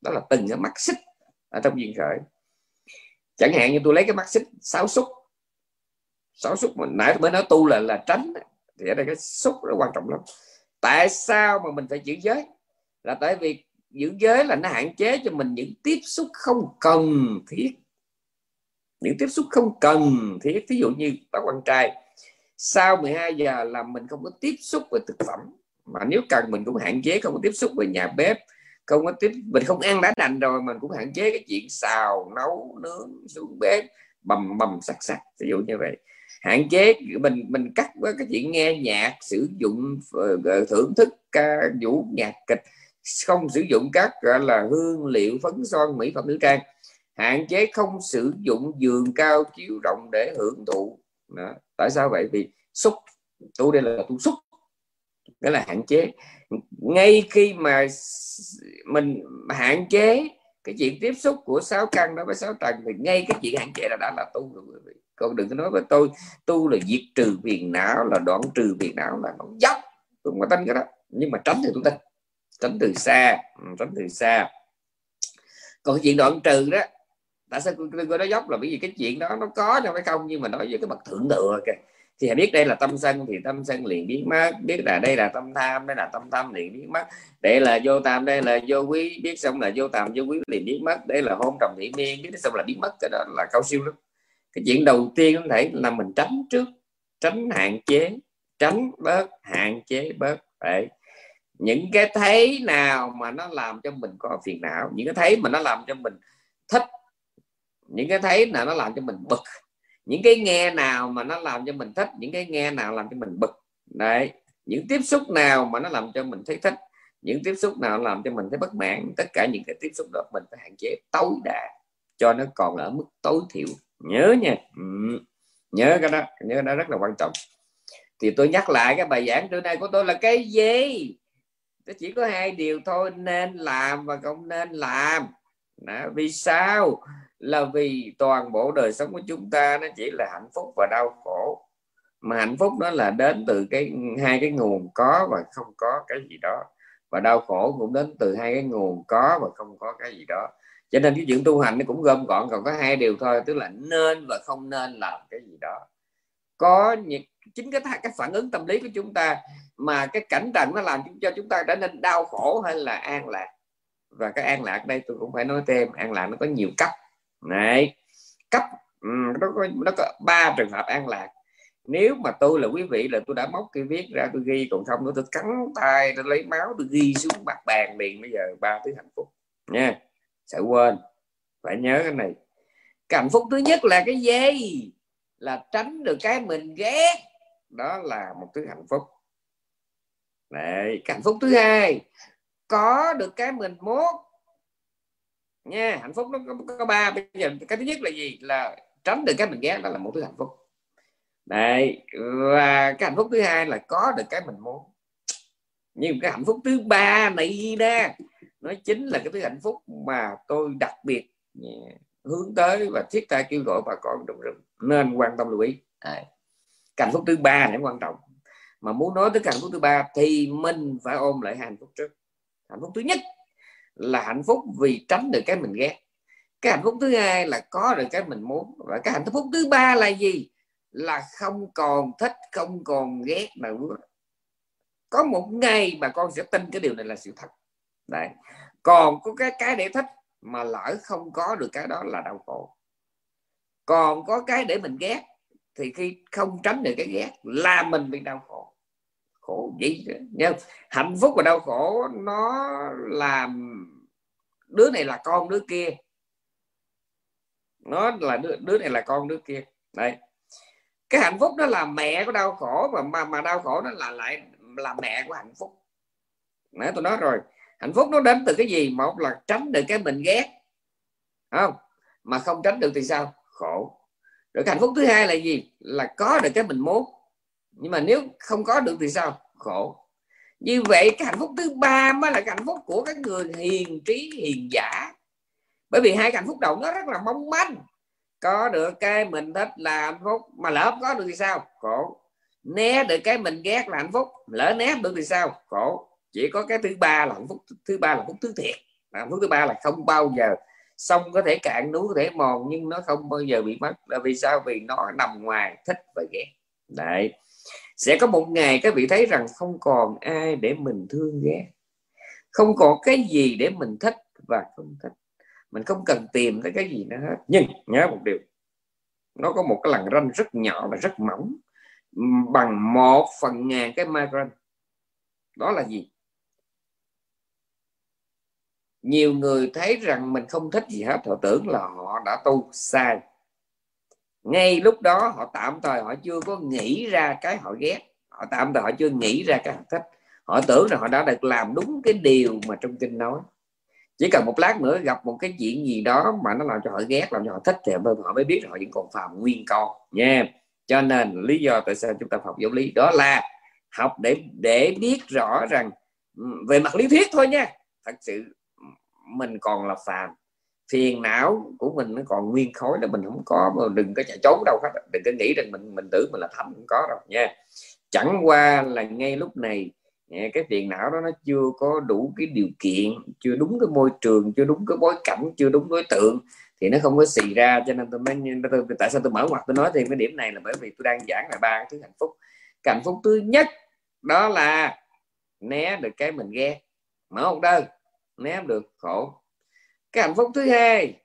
Đó là từng cái mắt xích ở trong duyên khởi. Chẳng hạn như tôi lấy cái mắt xích sáu xúc. Sáu xúc mà nãy mới nói tu là là tránh thì ở đây cái xúc rất quan trọng lắm. Tại sao mà mình phải giữ giới? Là tại vì giữ giới là nó hạn chế cho mình những tiếp xúc không cần thiết. Những tiếp xúc không cần thiết. Ví dụ như bác quan trai, sau 12 giờ là mình không có tiếp xúc với thực phẩm. Mà nếu cần mình cũng hạn chế không có tiếp xúc với nhà bếp, không có tiếp, mình không ăn đã đành rồi, mình cũng hạn chế cái chuyện xào, nấu, nướng, xuống bếp, bầm bầm, sặc sặc ví dụ như vậy. Hạn chế, mình mình cắt với cái chuyện nghe nhạc, sử dụng ờ, thưởng thức ca vũ nhạc kịch không sử dụng các, gọi là, hương liệu, phấn son, mỹ phẩm nữ trang. Hạn chế không sử dụng giường cao chiếu rộng để hưởng thụ. Đó. tại sao vậy? Vì xúc tu đây là tu xúc. Đó là hạn chế. Ngay khi mà mình hạn chế cái chuyện tiếp xúc của sáu căn đó với sáu trần thì ngay cái chuyện hạn chế là đã là tu rồi, quý vị. Còn đừng có nói với tôi, tu là diệt trừ phiền não, là đoạn trừ phiền não là nó dốc. Tôi không có tin cái đó. Nhưng mà tránh thì tôi tin tránh từ xa. Ừ, tránh từ xa. Còn chuyện đoạn trừ đó tại sao tôi nói dốc là bởi vì cái chuyện đó nó có trong cái không? Nhưng mà nói về cái bậc thượng thừa kìa. Thì hãy biết đây là tâm sân thì tâm sân liền biến mất. Biết là đây là tâm tham đây là tâm tham liền biến mất. Đây là vô tam đây là vô quý. Biết xong là vô tam vô quý liền biến mất. Đây là hôn trầm thị miên. Biết xong là biến mất cái đó là cao siêu lắm. Cái chuyện đầu tiên có thể là mình tránh trước tránh hạn chế tránh bớt hạn chế bớt. Đấy những cái thấy nào mà nó làm cho mình có phiền não? Những cái thấy mà nó làm cho mình thích? Những cái thấy nào nó làm cho mình bực? Những cái nghe nào mà nó làm cho mình thích? Những cái nghe nào làm cho mình bực? Đấy. Những tiếp xúc nào mà nó làm cho mình thấy thích? Những tiếp xúc nào làm cho mình thấy bất mãn? Tất cả những cái tiếp xúc đó mình phải hạn chế tối đa, cho nó còn ở mức tối thiểu. Nhớ nha. Ừ. nhớ cái đó. Nhớ cái đó rất là quan trọng. Thì tôi nhắc lại cái bài giảng trưa nay của tôi là cái gì? Nó chỉ có hai điều thôi, nên làm và không nên làm. Đó. vì sao? Là vì toàn bộ đời sống của chúng ta nó chỉ là hạnh phúc và đau khổ. Mà hạnh phúc đó là đến từ cái, hai cái nguồn có và không có cái gì đó. Và đau khổ cũng đến từ hai cái nguồn có và không có cái gì đó. Cho nên cái chuyện tu hành nó cũng gom gọn, còn có hai điều thôi, tức là nên và không nên làm cái gì đó. Có những chính cái cái phản ứng tâm lý của chúng ta mà cái cảnh trần nó làm cho chúng ta trở nên đau khổ hay là an lạc. Và cái an lạc đây tôi cũng phải nói thêm, an lạc nó có nhiều cấp. Này, cấp ừ, nó có nó có ba trường hợp an lạc. Nếu mà tôi là quý vị là tôi đã móc cái viết ra, tôi ghi, còn không nữa tôi cắn tay, tôi lấy máu, tôi ghi xuống mặt bàn liền, bây giờ ba thứ hạnh phúc. Nha, sẽ quên. Phải nhớ cái này. Cái hạnh phúc thứ nhất là cái gì? Là tránh được cái mình ghét đó là một thứ hạnh phúc. Đấy, cái hạnh phúc thứ hai có được cái mình muốn. Nha hạnh phúc nó có, có ba. Bây giờ cái thứ nhất là gì? Là tránh được cái mình ghét đó là một thứ hạnh phúc. Đấy, và cái hạnh phúc thứ hai là có được cái mình muốn. Nhưng cái hạnh phúc thứ ba này nè nó chính là cái thứ hạnh phúc mà tôi đặc biệt hướng tới và thiết tha kêu gọi bà con đồng rừng. Nên quan tâm lưu ý. À, hạnh phúc thứ ba này quan trọng. Mà muốn nói tới hạnh phúc thứ ba thì mình phải ôm lại hạnh phúc trước. Hạnh phúc thứ nhất là hạnh phúc vì tránh được cái mình ghét. Cái hạnh phúc thứ hai là có được cái mình muốn. Và cái hạnh phúc thứ ba là gì? Là không còn thích, không còn ghét nữa. Có một ngày mà con sẽ tin cái điều này là sự thật. Đấy. Còn có cái cái để thích mà lỡ không có được cái đó là đau khổ. Còn có cái để mình ghét thì khi không tránh được cái ghét là mình bị đau khổ. Khổ gì nhớ hạnh phúc và đau khổ nó làm đứa này là con đứa kia. Nó là đứa, đứa này là con đứa kia. Đấy. Cái hạnh phúc đó là mẹ của đau khổ mà mà, mà đau khổ nó là lại là mẹ của hạnh phúc. Nãy tôi nói rồi. Hạnh phúc nó đến từ cái gì? Một là tránh được cái mình ghét. Không? Mà không tránh được thì sao? Khổ rồi cái hạnh phúc thứ hai là gì? Là có được cái mình muốn. Nhưng mà nếu không có được thì sao? Khổ. Như vậy cái hạnh phúc thứ ba mới là cái hạnh phúc của các người hiền trí, hiền giả. Bởi vì hai cái hạnh phúc đầu nó rất là mong manh. Có được cái mình thích là hạnh phúc. Mà lỡ không có được thì sao? Khổ. Né được cái mình ghét là hạnh phúc. Lỡ né được thì sao? Khổ. Chỉ có cái thứ ba là hạnh phúc thứ ba là hạnh phúc thứ thiệt. Hạnh phúc thứ ba là không bao giờ sông có thể cạn, núi có thể mòn, nhưng nó không bao giờ bị mất. Là vì sao? Vì nó nằm ngoài thích và ghét. Đấy. Sẽ có một ngày các vị thấy rằng không còn ai để mình thương ghét. Không còn cái gì để mình thích và không thích. Mình không cần tìm tới cái gì nữa hết. Nhưng, nhớ một điều. Nó có một cái lằn ranh rất nhỏ và rất mỏng. Bằng một phần ngàn cái micron đó là gì? Nhiều người thấy rằng mình không thích gì hết, họ tưởng là họ đã tu sai. Ngay lúc đó họ tạm thời họ chưa có nghĩ ra cái họ ghét. Họ tạm thời họ chưa nghĩ ra cái họ thích. Họ tưởng là họ đã được làm đúng cái điều mà trong kinh nói. Chỉ cần một lát nữa gặp một cái chuyện gì đó mà nó làm cho họ ghét, làm cho họ thích thì họ mới biết họ vẫn còn phàm nguyên con. Nha. Cho nên lý do tại sao chúng ta học giáo lý đó là học để để biết rõ rằng ừ, về mặt lý thuyết thôi nha. Thật sự mình còn là phàm. Phiền não của mình nó còn nguyên khối là mình không có mà đừng có chạy trốn đâu hết đừng có nghĩ rằng mình mình tưởng mình là thánh không có đâu nha. Chẳng qua là ngay lúc này à, cái phiền não đó nó chưa có đủ cái điều kiện chưa đúng cái môi trường chưa đúng cái bối cảnh chưa đúng đối tượng thì nó không có xì ra. Cho nên tôi mới tôi, tại sao tôi mở ngoặt tôi nói thêm cái điểm này là bởi vì tôi đang giảng là ba cái thứ hạnh phúc. Cái hạnh phúc thứ nhất đó là né được cái mình ghét. Mở một đơn né được khổ. Cái hạnh phúc thứ hai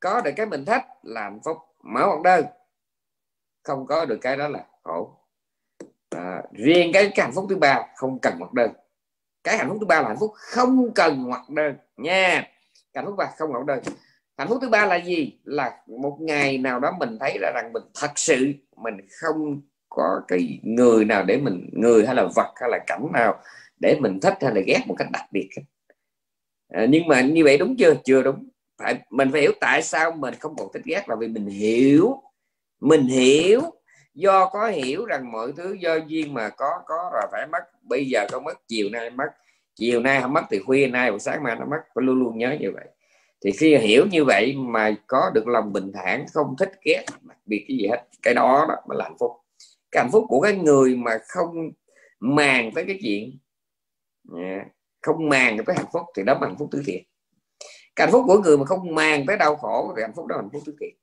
có được cái mình thích là hạnh phúc mở hoặc đơn. Không có được cái đó là khổ. À, riêng cái, cái hạnh phúc thứ ba không cần hoặc đơn. Cái hạnh phúc thứ ba là hạnh phúc không cần hoặc đơn nha. Hạnh phúc ba không hoặc đơn. Hạnh phúc thứ ba là gì? Là một ngày nào đó mình thấy ra rằng mình thật sự mình không có cái người nào để mình người hay là vật hay là cảnh nào để mình thích hay là ghét một cách đặc biệt à, nhưng mà như vậy đúng chưa? Chưa đúng. Phải mình phải hiểu tại sao mình không còn thích ghét là vì mình hiểu. Mình hiểu. Do có hiểu rằng mọi thứ do duyên mà có có rồi phải mất. Bây giờ có mất chiều nay mất. Chiều nay không mất thì khuya nay buổi sáng mai nó mất. Phải luôn luôn nhớ như vậy. Thì khi hiểu như vậy mà có được lòng bình thản không thích ghét đặc biệt cái gì hết. Cái đó, đó là hạnh phúc. Cái hạnh phúc của cái người mà không màng tới cái chuyện. Dạ không màng tới hạnh phúc thì đó là hạnh phúc tứ thiện. Cái hạnh phúc của người mà không màng tới đau khổ thì hạnh phúc đó là hạnh phúc tứ thiện.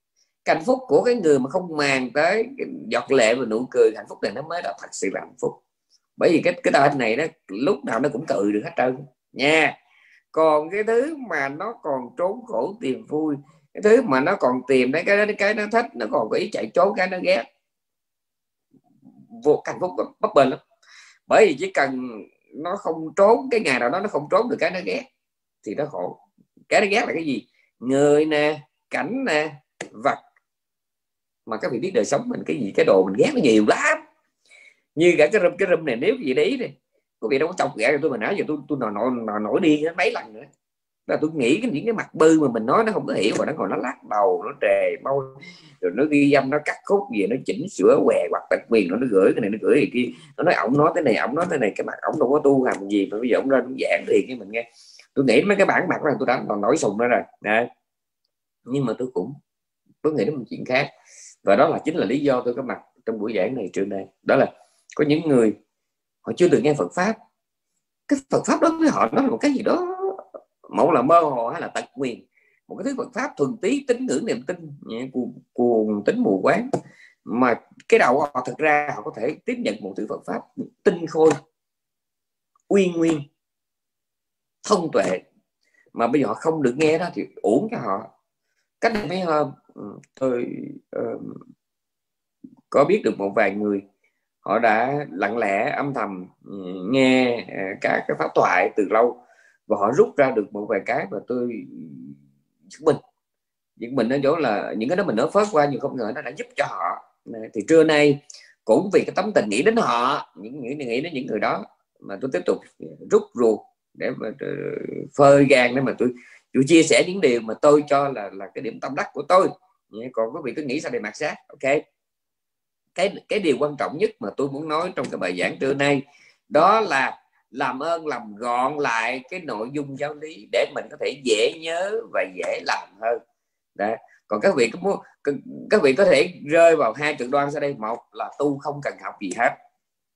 Cái hạnh phúc của cái người mà không màng tới giọt lệ và nụ cười, hạnh phúc này nó mới là thật sự là hạnh phúc. Bởi vì cái cái đời này đó lúc nào nó cũng tự được hết trơn nha. Còn cái thứ mà nó còn trốn khổ tìm vui, cái thứ mà nó còn tìm đấy cái cái nó thích, nó còn có ý chạy trốn cái nó ghét, vô hạnh phúc bất bền lắm. Bởi vì chỉ cần nó không trốn cái ngày nào đó nó không trốn được cái nó ghét. Thì nó khổ. Cái nó ghét là cái gì? Người nè cảnh nè vật. Mà các vị biết đời sống mình cái gì cái đồ mình ghét nó nhiều lắm. Như cả cái râm cái râm này nếu gì đấy đi. Có vị đâu có chọc ghẻ tôi mà nói giờ tôi tôi nổi nổi, nổi đi mấy lần nữa là tôi nghĩ cái những cái mặt bư mà mình nói nó không có hiểu và nó còn nó lắc đầu, nó trề mau rồi nó ghi âm, nó cắt khúc gì, nó chỉnh sửa què, hoặc đặc quyền nó nó gửi cái này, nó gửi cái kia. Nó nói ổng nói thế này, ổng nói thế này, cái mặt ổng đâu có tu hành gì mà bây giờ ổng lên ổng giảng thì cái mình nghe. Tôi nghĩ mấy cái bản mặt là tôi đã còn nổi sùng đó rồi, Đấy. nhưng mà tôi cũng, tôi nghĩ đến một chuyện khác. Và đó là chính là lý do tôi có mặt trong buổi giảng này trường đây đó là có những người, họ chưa từng nghe Phật pháp. Cái Phật pháp đó với họ nó là một cái gì đó một là mơ hồ hay là tật quyền một cái thứ Phật pháp thuần tí tính ngưỡng niềm tin cuồng, cuồng tính mù quáng. Mà cái đầu họ thực ra họ có thể tiếp nhận một thứ Phật pháp tinh khôi uy nguyên thông tuệ. Mà bây giờ họ không được nghe đó thì uổng cho họ. Cách này mấy hôm ừ, tôi uh, có biết được một vài người họ đã lặng lẽ âm thầm ừ, nghe à, các cái pháp thoại từ lâu và họ rút ra được một vài cái và tôi chứng minh. Những mình ở chỗ là những cái đó mình nó phớt qua nhưng không ngờ nó đã giúp cho họ. Thì trưa nay cũng vì cái tấm tình nghĩ đến họ, những nghĩ nghĩ đến những người đó mà tôi tiếp tục rút ruột để mà ờ, phơi gan để mà tôi tôi chia sẻ những điều mà tôi cho là là cái điểm tâm đắc của tôi. Còn quý vị cứ nghĩ sao để mặc sát, ok? Cái cái điều quan trọng nhất mà tôi muốn nói trong cái bài giảng trưa nay đó là làm ơn, làm gọn lại cái nội dung giáo lý để mình có thể dễ nhớ và dễ làm hơn. Đó. còn các vị có muốn các vị có thể rơi vào hai cực đoan sau đây. Một là tu không cần học gì hết.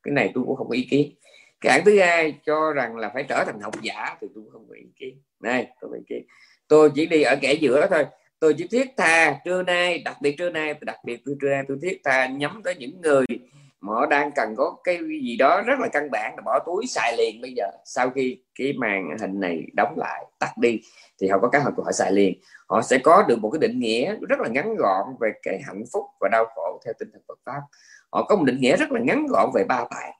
Cái này tôi cũng không có ý kiến. Cái hạng thứ hai cho rằng là phải trở thành học giả thì tôi cũng không có ý kiến. Này, tôi ý kiến. Tôi chỉ đi ở kẻ giữa thôi. Tôi chỉ thiết tha trưa nay, đặc biệt trưa nay đặc biệt trưa nay tôi thiết tha nhắm tới những người mà họ đang cần có cái gì đó rất là căn bản là bỏ túi xài liền bây giờ. Sau khi cái màn hình này đóng lại, tắt đi, thì họ có cái họ họ xài liền. Họ sẽ có được một cái định nghĩa rất là ngắn gọn về cái hạnh phúc và đau khổ theo tinh thần Phật pháp. Họ có một định nghĩa rất là ngắn gọn về ba bài.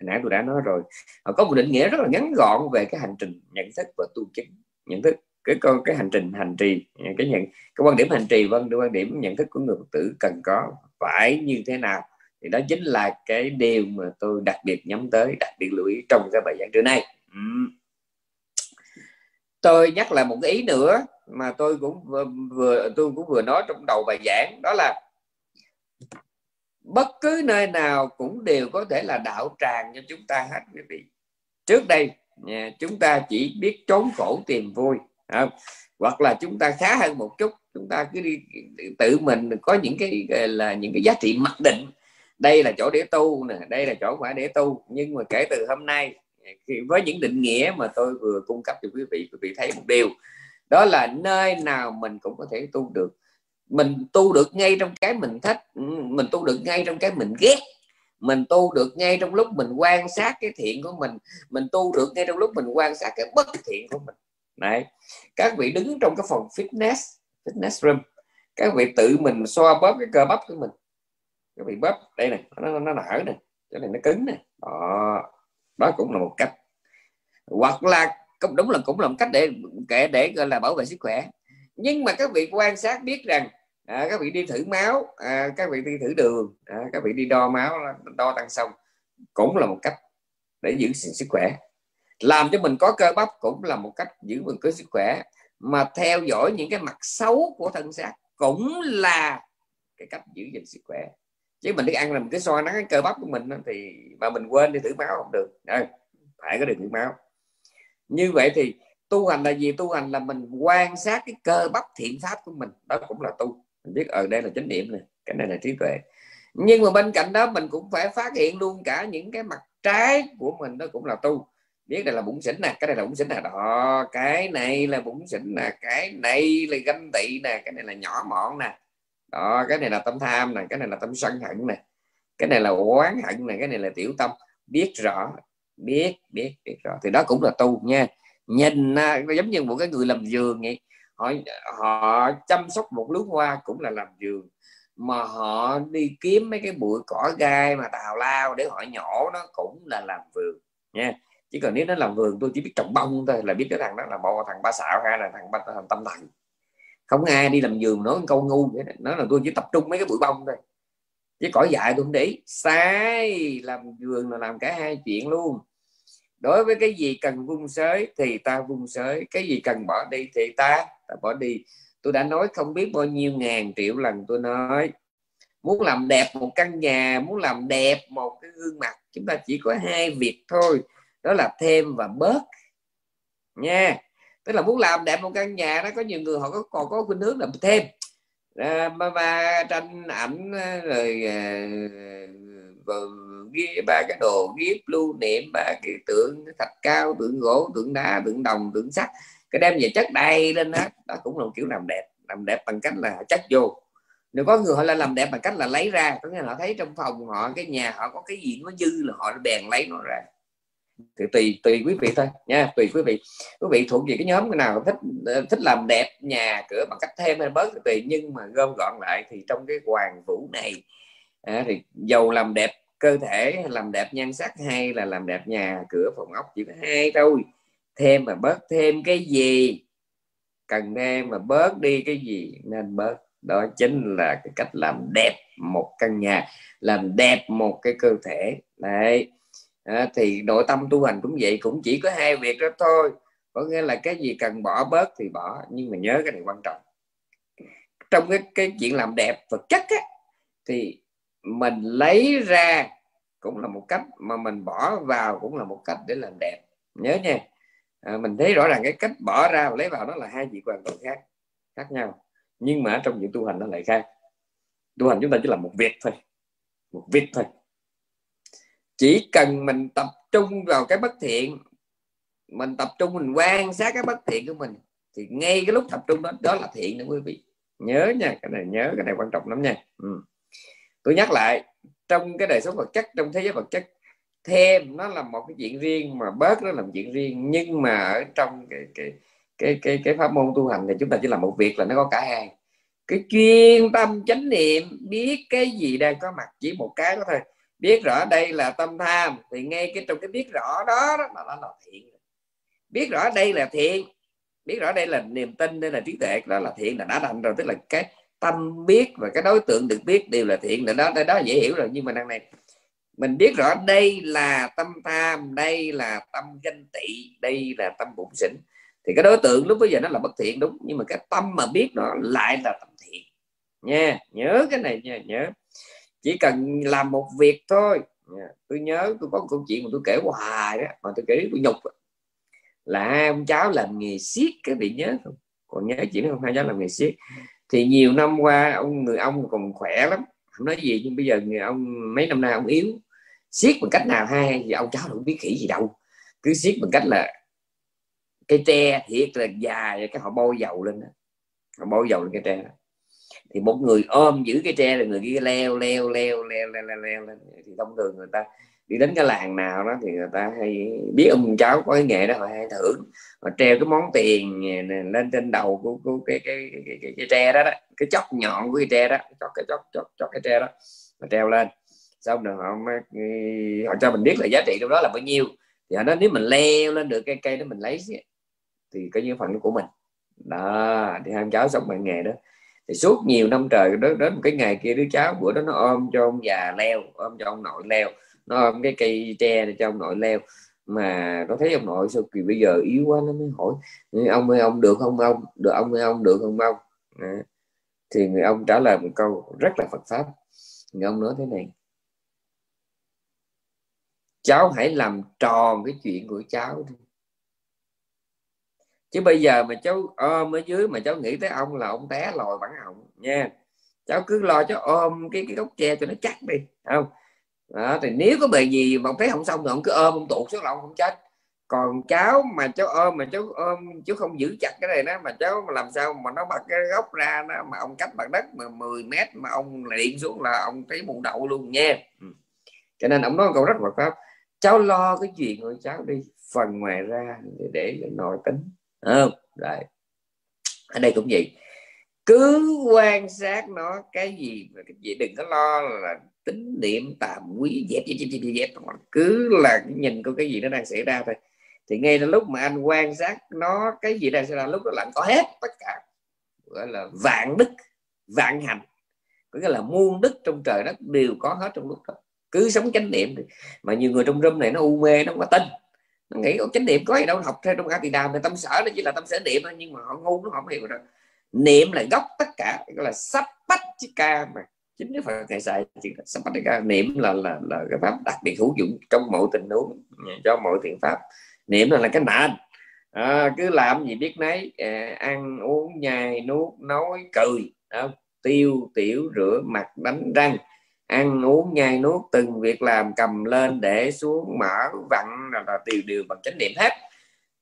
Hồi nãy tôi đã nói rồi. Họ có một định nghĩa rất là ngắn gọn về cái hành trình nhận thức và tu chứng. Nhận thức, cái con cái hành trình hành trì, cái nhận, cái quan điểm hành trì vâng quan điểm nhận thức của người phật tử cần có phải như thế nào? Thì đó chính là cái điều mà tôi đặc biệt nhắm tới đặc biệt lưu ý trong cái bài giảng trưa nay. Ừ. Tôi nhắc lại một cái ý nữa mà tôi cũng vừa, vừa tôi cũng vừa nói trong đầu bài giảng đó là bất cứ nơi nào cũng đều có thể là đạo tràng cho chúng ta hết quý vị. Trước đây chúng ta chỉ biết trốn khổ tìm vui không? hoặc là chúng ta khá hơn một chút chúng ta cứ đi tự mình có những cái là những cái giá trị mặc định đây là chỗ để tu nè, đây là chỗ phải để tu. Nhưng mà kể từ hôm nay với những định nghĩa mà tôi vừa cung cấp cho quý vị quý vị thấy một điều. Đó là nơi nào mình cũng có thể tu được. Mình tu được ngay trong cái mình thích, mình tu được ngay trong cái mình ghét. Mình tu được ngay trong lúc mình quan sát cái thiện của mình. Mình tu được ngay trong lúc mình quan sát cái bất thiện của mình. Đấy. các vị đứng trong cái phòng fitness fitness room. Các vị tự mình xoa bóp cái cơ bắp của mình các vị bóp. Đây này nó nó nở này cái này nó cứng này đó đó cũng là một cách. Hoặc là cũng đúng là cũng là một cách để kể để gọi là bảo vệ sức khỏe. Nhưng mà các vị quan sát biết rằng à, các vị đi thử máu à, các vị đi thử đường à, các vị đi đo máu đo tăng xong cũng là một cách để giữ gìn sức khỏe. Làm cho mình có cơ bắp cũng là một cách giữ mình có sức khỏe. Mà theo dõi những cái mặt xấu của thân xác cũng là cái cách giữ gìn sức khỏe chứ mình cứ ăn là mình cứ soi nắng cái cơ bắp của mình thì mà mình quên đi thử máu không được. À, phải có được thử máu. Như vậy thì tu hành là gì? Tu hành là mình quan sát cái cơ bắp thiện pháp của mình. Đó cũng là tu. Mình biết ở đây là chánh niệm này cái này là trí tuệ. Nhưng mà bên cạnh đó mình cũng phải phát hiện luôn cả những cái mặt trái của mình đó cũng là tu. Biết đây là bụng xỉn nè cái này là bụng xỉn nè. Đó cái này là bụng xỉn nè cái này là ganh tị nè cái này là nhỏ mọn nè đó cái này là tâm tham này cái này là tâm sân hận này. Cái này là oán hận này cái này là tiểu tâm. Biết rõ biết biết biết rõ. Thì đó cũng là tu nha. Nhìn à, giống như một cái người làm vườn vậy. Họ họ chăm sóc một lúa hoa cũng là làm vườn. Mà họ đi kiếm mấy cái bụi cỏ gai mà tào lao để họ nhổ nó cũng là làm vườn nha. Chỉ cần nếu nó làm vườn tôi chỉ biết trồng bông thôi là biết cái thằng đó là một thằng ba xạo hay là thằng, thằng tâm thần không ai đi làm giường nói câu ngu vậy nó là tôi chỉ tập trung mấy cái bụi bông thôi. Chứ cỏ dại tôi không để sai làm giường là làm cả hai chuyện luôn. Đối với cái gì cần vung sới thì ta vung sới. Cái gì cần bỏ đi thì ta, ta bỏ đi. Tôi đã nói không biết bao nhiêu ngàn triệu lần tôi nói. Muốn làm đẹp một căn nhà muốn làm đẹp một cái gương mặt chúng ta chỉ có hai việc thôi. Đó là thêm và bớt. Nha tức là muốn làm đẹp một căn nhà đó có nhiều người họ có còn có khuynh hướng là thêm. À, mà, mà tranh ảnh ờ, rồi ờ, à, ghi ba cái đồ ghi lưu niệm ba cái tượng thạch cao tượng gỗ tượng đá tượng đồng tượng sắt. Cái đem về chất đầy lên đó đó cũng là một kiểu làm đẹp làm đẹp bằng cách là chất vô. Nếu có người họ là làm đẹp bằng cách là lấy ra. Có nghĩa là họ thấy trong phòng họ cái nhà họ có cái gì nó dư là họ bèn lấy nó ra thì tùy tùy quý vị thôi nha tùy quý vị. Quý vị thuộc về cái nhóm nào thích ờ, thích làm đẹp nhà cửa bằng cách thêm hay bớt thì tùy nhưng mà gom gọn lại thì trong cái hoàng vũ này à, thì dầu làm đẹp cơ thể làm đẹp nhan sắc hay là làm đẹp nhà cửa phòng ốc chỉ có hai thôi. Thêm mà bớt thêm cái gì? Cần thêm mà bớt đi cái gì nên bớt. Đó chính là cái cách làm đẹp một căn nhà làm đẹp một cái cơ thể. Đấy à, thì nội tâm tu hành cũng vậy cũng chỉ có hai việc đó thôi. Có nghĩa là cái gì cần bỏ bớt thì bỏ nhưng mà nhớ cái này quan trọng. Trong cái cái chuyện làm đẹp vật chất á, thì mình lấy ra cũng là một cách mà mình bỏ vào cũng là một cách để làm đẹp. Nhớ nha. À, mình thấy rõ ràng cái cách bỏ ra và lấy vào nó là hai chuyện hoàn toàn khác khác nhau. Nhưng mà trong việc tu hành nó lại khác. Tu hành chúng ta chỉ làm một việc thôi. Một việc thôi chỉ cần mình tập trung vào cái bất thiện, mình tập trung, mình quan sát cái bất thiện của mình, thì ngay cái lúc tập trung đó đó là thiện đó quý vị. Nhớ nha, cái này, nhớ cái này quan trọng lắm nha. Ừ. tôi nhắc lại, trong cái đời sống vật chất, trong thế giới vật chất, thêm nó là một cái chuyện riêng, mà bớt nó là một chuyện riêng. Nhưng mà ở trong cái cái cái cái cái pháp môn tu hành thì chúng ta chỉ làm một việc là nó có cả hai. Cái chuyên tâm chánh niệm, biết cái gì đang có mặt, chỉ một cái đó thôi biết rõ đây là tâm tham thì ngay cái trong cái biết rõ đó, đó mà nó là thiện. Biết rõ đây là thiện biết rõ đây là niềm tin đây là trí tuệ đó là thiện là đã thành rồi. Tức là cái tâm biết và cái đối tượng được biết đều là thiện. Là đó đây đó dễ hiểu rồi. Nhưng mà đằng này mình biết rõ đây là tâm tham đây là tâm ganh tị đây là tâm bụng xỉn. Thì cái đối tượng lúc bây giờ nó là bất thiện đúng. Nhưng mà cái tâm mà biết nó lại là tâm thiện. Nha nhớ cái này nha nhớ chỉ cần làm một việc thôi. Tôi nhớ tôi có một câu chuyện mà tôi kể hoài đó, mà tôi kể tôi nhục là hai ông cháu làm nghề siết cái vị nhớ không? Còn nhớ chuyện không? Hai cháu làm nghề siết thì nhiều năm qua, ông, người ông còn khỏe lắm. Không nói gì, nhưng bây giờ người ông, mấy năm nay ông yếu. Siết bằng cách nào hay thì ông cháu không biết khỉ gì đâu. Cứ siết bằng cách là cây tre thiệt là dài, cái họ bôi dầu lên đó. họ bôi dầu lên cây tre đó thì một người ôm giữ cái tre là người kia leo leo leo leo leo leo, leo lên. Thì thông thường người ta đi đến cái làng nào đó thì người ta hay biết ông cháu có cái nghề đó họ hay thưởng. Họ treo cái món tiền lên trên đầu của, của cái, cái, cái, cái, cái, cái tre đó, đó. Cái chót nhọn của cái tre đó. Chót cái chót chót chót cái tre đó mà treo lên. Xong rồi họ họ cho mình biết là giá trị trong đó là bao nhiêu. Thì họ nói nếu mình leo lên được cây cây đó mình lấy thì coi như phần của mình. Đó thì hai cháu sống bằng nghề đó thì suốt nhiều năm trời đến, đến một cái ngày kia đứa cháu bữa đó nó ôm cho ông già leo ôm cho ông nội leo. Nó ôm cái cây tre để cho ông nội leo. Mà nó thấy ông nội sao kỳ bây giờ yếu quá nó mới hỏi ông ơi ông được không ông? Được ông ơi ông được không ông? À. thì người ông trả lời một câu rất là Phật pháp. Người ông nói thế này cháu hãy làm tròn cái chuyện của cháu thôi chứ bây giờ mà cháu ôm ở dưới mà cháu nghĩ tới ông là ông té lòi bản họng nha. Cháu cứ lo cháu ôm cái cái gốc tre cho nó chắc đi không? Đó, thì nếu có bề gì mà ông thấy không xong thì ông cứ ôm ông tụt xuống là ông không chết. Còn cháu mà cháu ôm mà cháu ôm chú không giữ chặt cái này đó mà cháu mà làm sao mà nó bật cái gốc ra nó mà ông cách mặt đất mà 10 mét mà ông điện xuống là ông thấy bụng đậu luôn nha. Ừ. Cho nên ông nói câu rất là pháp cháu lo cái chuyện của cháu đi phần ngoài ra để, để nội tính không? Rồi. Ở đây cũng vậy. Cứ quan sát nó cái gì cái gì đừng có lo là tính niệm tạm quý dẹp dẹp dẹp dẹp, dẹp. cứ là nhìn có cái gì nó đang xảy ra thôi. Thì ngay lúc mà anh quan sát nó cái gì đang xảy ra lúc đó là anh có hết tất cả. Gọi là vạn đức vạn hành. Có nghĩa là muôn đức trong trời đất đều có hết trong lúc đó. Cứ sống chánh niệm mà nhiều người trong râm này nó u mê nó không có tin nó nghĩ có chánh niệm có gì đâu học theo trong a tỳ đàm thì tâm sở nó chỉ là tâm sở niệm thôi nhưng mà họ ngu nó không hiểu đâu niệm là gốc tất cả gọi là sắp bách chứ ca mà. Chính đức phật thầy dạy chỉ là sắp bách ca niệm là là là cái pháp đặc biệt hữu dụng trong mọi tình huống cho mọi thiện pháp. Niệm là, là cái nền. À, cứ làm gì biết nấy à, ăn uống nhai nuốt nói cười à, tiêu tiểu rửa mặt đánh răng ăn uống nhai nuốt từng việc làm cầm lên để xuống mở vặn là, là điều điều bằng chánh niệm hết.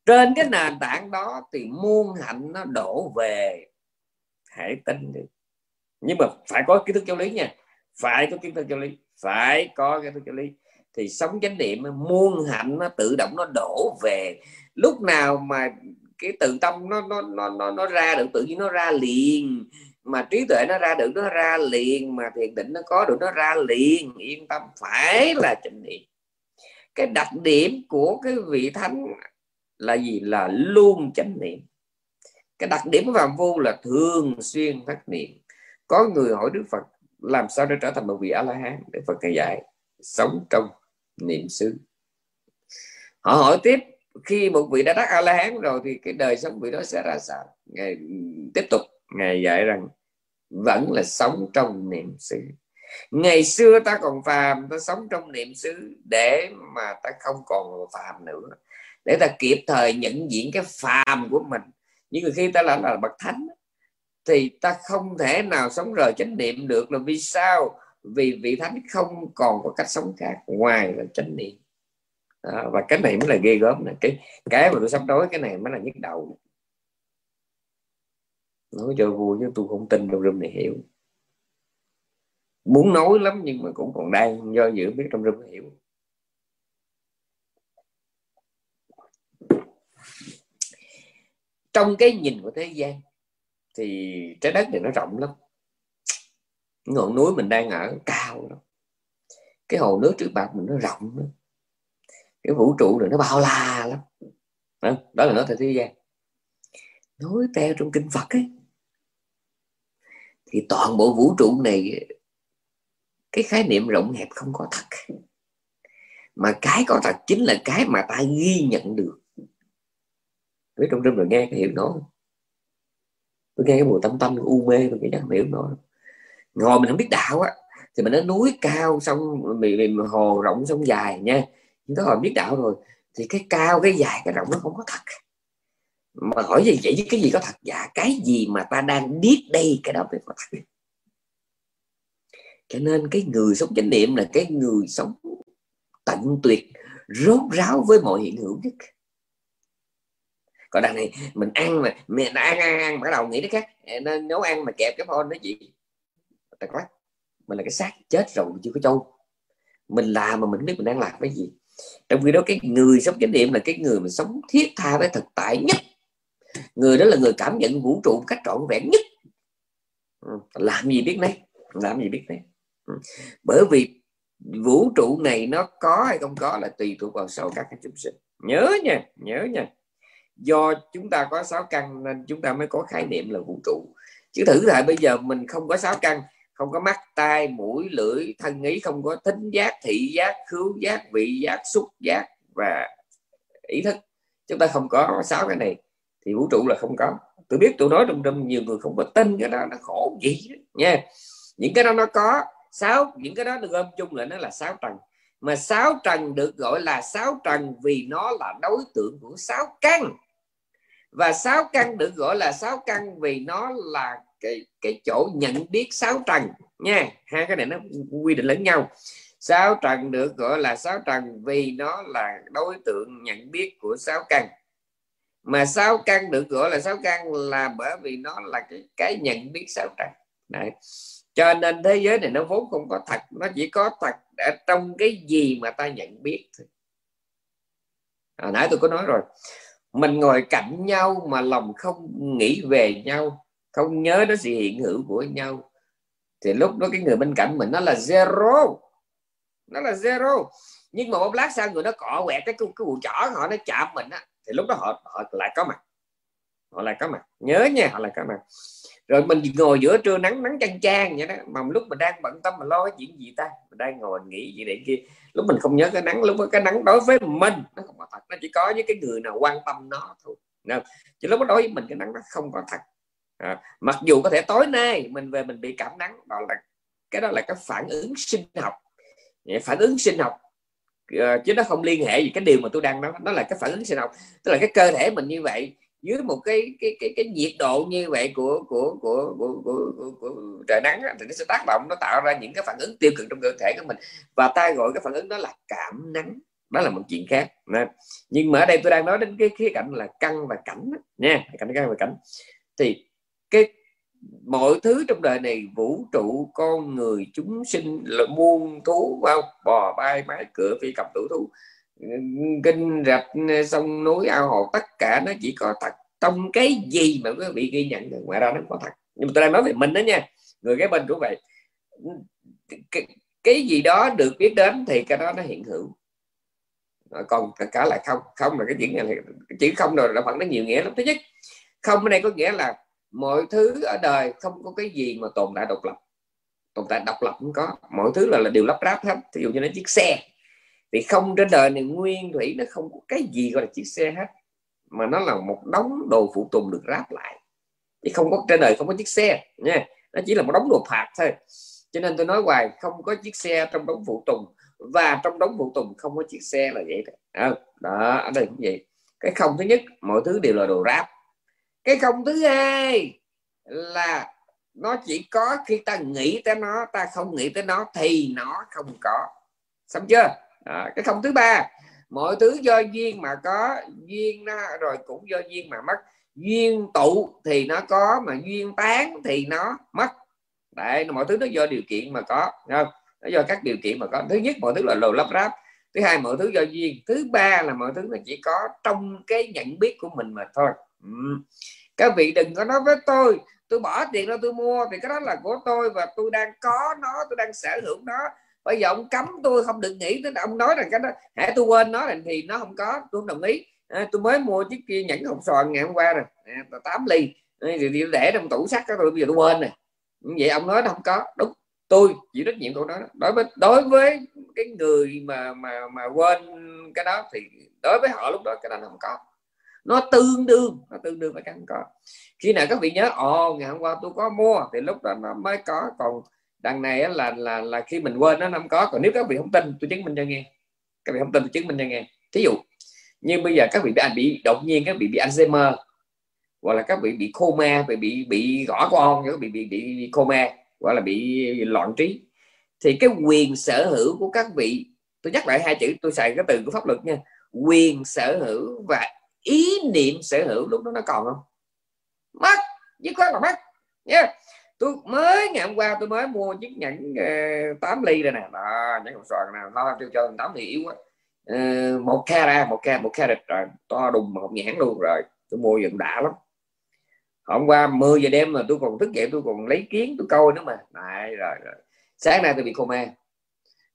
Trên cái nền tảng đó thì muôn hạnh nó đổ về hãy tin đi. Nhưng mà phải có kiến thức giáo lý nha. Phải có kiến thức giáo lý phải có kiến thức giáo lý. Thì sống chánh niệm muôn hạnh nó tự động nó đổ về. Lúc nào mà cái tự tâm nó nó nó nó, nó ra được tự nhiên nó ra liền mà trí tuệ nó ra được, nó ra liền mà thiền định nó có được, nó ra liền. Yên tâm, phải là chánh niệm. Cái đặc điểm của cái vị thánh là gì? Là luôn chánh niệm. Cái đặc điểm của phạm vu là thường xuyên phát niệm. Có người hỏi đức phật, làm sao để trở thành một vị a la hán đức phật ngày dạy, sống trong niệm xứ. Họ hỏi tiếp, khi một vị đã đắc a la hán rồi thì cái đời sống vị đó sẽ ra sao? Ngài tiếp tục ngài dạy rằng vẫn là sống trong niệm xứ. Ngày xưa ta còn phàm ta sống trong niệm xứ để mà ta không còn phàm nữa. Để ta kịp thời nhận diện cái phàm của mình. Nhưng khi ta là, là bậc thánh thì ta không thể nào sống rời chánh niệm được là vì sao? Vì vị thánh không còn có cách sống khác ngoài là chánh niệm. À, và cái này mới là ghê gớm này cái cái mà tôi sắp nói cái này mới là nhức đầu nói cho vui chứ tôi không tin trong room này hiểu. Muốn nói lắm nhưng mà cũng còn đang do dự biết trong room hiểu. Trong cái nhìn của thế gian thì trái đất này nó rộng lắm. Ngọn núi mình đang ở cao lắm. Cái hồ nước trước mặt mình nó rộng lắm. Cái vũ trụ này nó bao la lắm. Đó là nói theo thế gian. Nói theo trong kinh Phật ấy thì toàn bộ vũ trụ này cái khái niệm rộng hẹp không có thật. Mà cái có thật chính là cái mà ta ghi nhận được. Với trong rừng rồi nghe cái hiểu nó tôi nghe cái mùi tâm tâm u mê tôi nghĩ chắc không hiểu nó. Ngồi mình không biết đạo á thì mình nói núi cao xong mình, mình hồ rộng sông dài nha. Nhưng đó hồi biết đạo rồi. Thì cái cao cái dài cái rộng nó không có thật mà hỏi gì, vậy chứ cái gì có thật? Dạ cái gì mà ta đang biết đây? Cái đó mới có thật cho nên cái người sống chánh niệm là cái người sống tận tuyệt, rốt ráo với mọi hiện hữu nhất. Còn đằng này, mình ăn mà mình ăn ăn ăn, bắt đầu nghĩ đến khác. Nên nấu ăn mà kẹp cái phone nó gì ta quá. Mình là cái xác chết rồi, chưa có trâu mình làm mà mình biết mình đang làm cái gì. Trong khi đó cái người sống chánh niệm là cái người mà sống thiết tha với thực tại nhất người đó là người cảm nhận vũ trụ một cách trọn vẹn nhất. Ừ, làm gì biết nấy, làm gì biết nấy. Ừ, bởi vì vũ trụ này nó có hay không có là tùy thuộc vào sáu các chúng sinh. Nhớ nha nhớ nha. Do chúng ta có sáu căn nên chúng ta mới có khái niệm là vũ trụ. Chứ thử lại bây giờ mình không có sáu căn, không có mắt, tai, mũi, lưỡi, thân ý, không có thính giác, thị giác, khứu giác, vị giác, xúc giác và ý thức. Chúng ta không có sáu cái này thì vũ trụ là không có. Tôi biết tôi nói trong trong nhiều người không có tin cái đó nó khổ gì đó, nha. Những cái đó nó có. Sáu những cái đó được gom chung là nó là sáu trần. Mà sáu trần được gọi là sáu trần vì nó là đối tượng của sáu căn. Và sáu căn được gọi là sáu căn vì nó là cái cái chỗ nhận biết sáu trần nha. Hai cái này nó quy định lẫn nhau. Sáu trần được gọi là sáu trần vì nó là đối tượng nhận biết của sáu căn mà sáu căn được gọi là sáu căn là bởi vì nó là cái cái nhận biết sáu trần Đấy. cho nên thế giới này nó vốn không có thật, nó chỉ có thật ở trong cái gì mà ta nhận biết thôi. Hồi nãy tôi có nói rồi. Mình ngồi cạnh nhau mà lòng không nghĩ về nhau, không nhớ đến sự hiện hữu của nhau, thì lúc đó cái người bên cạnh mình nó là zero. Nó là zero. Nhưng mà một lát sau người nó cọ quẹt cái cái bụi chỏ họ nó chạm mình á thì lúc đó họ họ lại có mặt. Họ lại có mặt. Nhớ nha họ lại có mặt. Rồi mình ngồi giữa trưa nắng nắng chang chang vậy đó. Mà lúc mình đang bận tâm mà lo cái chuyện gì ta? Mình đang ngồi nghĩ gì để kia. Lúc mình không nhớ cái nắng lúc đó cái nắng đối với mình nó không có thật. Nó chỉ có với cái người nào quan tâm nó thôi. Nên, chứ lúc đó đối với mình cái nắng nó không có thật. À, mặc dù có thể tối nay mình về mình bị cảm nắng đó là cái đó là cái phản ứng sinh học. Phản ứng sinh học Ờ, chứ nó không liên hệ gì cái điều mà tôi đang nói nó là cái phản ứng sinh học. Tức là cái cơ thể mình như vậy dưới một cái cái cái cái nhiệt độ như vậy của của của của, của, của, của trời nắng thì nó sẽ tác động nó tạo ra những cái phản ứng tiêu cực trong cơ thể của mình. Và ta gọi cái phản ứng đó là cảm nắng. Đó là một chuyện khác. Nên, nhưng mà ở đây tôi đang nói đến cái khía cạnh là căng và cảnh nha căng và cảnh. Thì cái mọi thứ trong đời này vũ trụ con người chúng sinh là muôn thú không bò bay mái cửa phi cầm tử thú kinh rạch sông núi ao hồ tất cả nó chỉ có thật. Trong cái gì mà quý vị ghi nhận được ngoài ra nó có thật. Nhưng mà tôi đang nói về mình đó nha người cái bên cũng vậy. Cái, cái gì đó được biết đến thì cái đó nó hiện hữu. Còn tất cả là không. Không là cái chuyện này chữ không rồi là vẫn nó nhiều nghĩa lắm. Thứ nhất không ở đây có nghĩa là mọi thứ ở đời không có cái gì mà tồn tại độc lập. Tồn tại độc lập cũng có. Mọi thứ là, là đều lắp ráp hết. Ví dụ như nó chiếc xe. Thì không trên đời này nguyên thủy nó không có cái gì gọi là chiếc xe hết. Mà nó là một đống đồ phụ tùng được ráp lại. Thì không có trên đời không có chiếc xe nha. Nó chỉ là một đống đồ phạt thôi. Cho nên tôi nói hoài không có chiếc xe trong đống phụ tùng. Và trong đống phụ tùng không có chiếc xe là vậy đó, ờ, đó ở đây cũng vậy. Cái không thứ nhất mọi thứ đều là đồ ráp cái không thứ hai là nó chỉ có khi ta nghĩ tới nó ta không nghĩ tới nó thì nó không có. Xong chưa? À, cái không thứ ba mọi thứ do duyên mà có duyên nó rồi cũng do duyên mà mất. Duyên tụ thì nó có mà duyên tán thì nó mất. Đấy mọi thứ nó do điều kiện mà có không? Nó do các điều kiện mà có. Thứ nhất mọi thứ là lồ lắp ráp. Thứ hai mọi thứ do duyên. Thứ ba là mọi thứ nó chỉ có trong cái nhận biết của mình mà thôi. Ừ. các vị đừng có nói với tôi tôi bỏ tiền ra tôi mua thì cái đó là của tôi và tôi đang có nó tôi đang sở hữu nó. Bây giờ ông cấm tôi không được nghĩ tới ông nói rằng cái đó. Hãy tôi quên nó thì nó không có tôi không đồng ý. À, tôi mới mua chiếc kia nhẫn hồng xoàn ngày hôm qua rồi. À, 8 ly. Thì, thì để trong tủ sắt đó tôi bây giờ tôi quên này vậy ông nói nó không có. Đúng tôi chịu trách nhiệm của nó đối với đối với cái người mà mà mà quên cái đó thì đối với họ lúc đó cái đó nó không có nó tương đương nó tương đương với căn có. Khi nào các vị nhớ ồ ngày hôm qua tôi có mua thì lúc đó nó mới có. Còn đằng này là là là khi mình quên nó không có. Còn nếu các vị không tin tôi chứng minh cho nghe. Các vị không tin tôi chứng minh cho nghe. Thí dụ nhưng bây giờ các vị bị bị đột nhiên các vị bị Alzheimer hoặc là các vị bị coma bị bị bị gõ con các bị bị bị, bị coma hoặc là bị loạn trí thì cái quyền sở hữu của các vị tôi nhắc lại hai chữ tôi xài cái từ của pháp luật nha quyền sở hữu và ý niệm sở hữu lúc đó nó còn không? Mất dứt khoát là mất nha yeah tôi mới ngày hôm qua tôi mới mua chiếc nhẫn ờ, uh, 8 ly đây nè. Đó nhẫn hộp xoàn nào nó tiêu cho tám thì yếu quá. Uh, một carat một ca một carat rồi. To đùng mà không nhãn luôn rồi. Tôi mua giận đã lắm. Hôm qua 10 giờ đêm mà tôi còn thức dậy tôi còn lấy kiến tôi coi nữa mà. Này rồi, rồi. Sáng nay tôi bị coma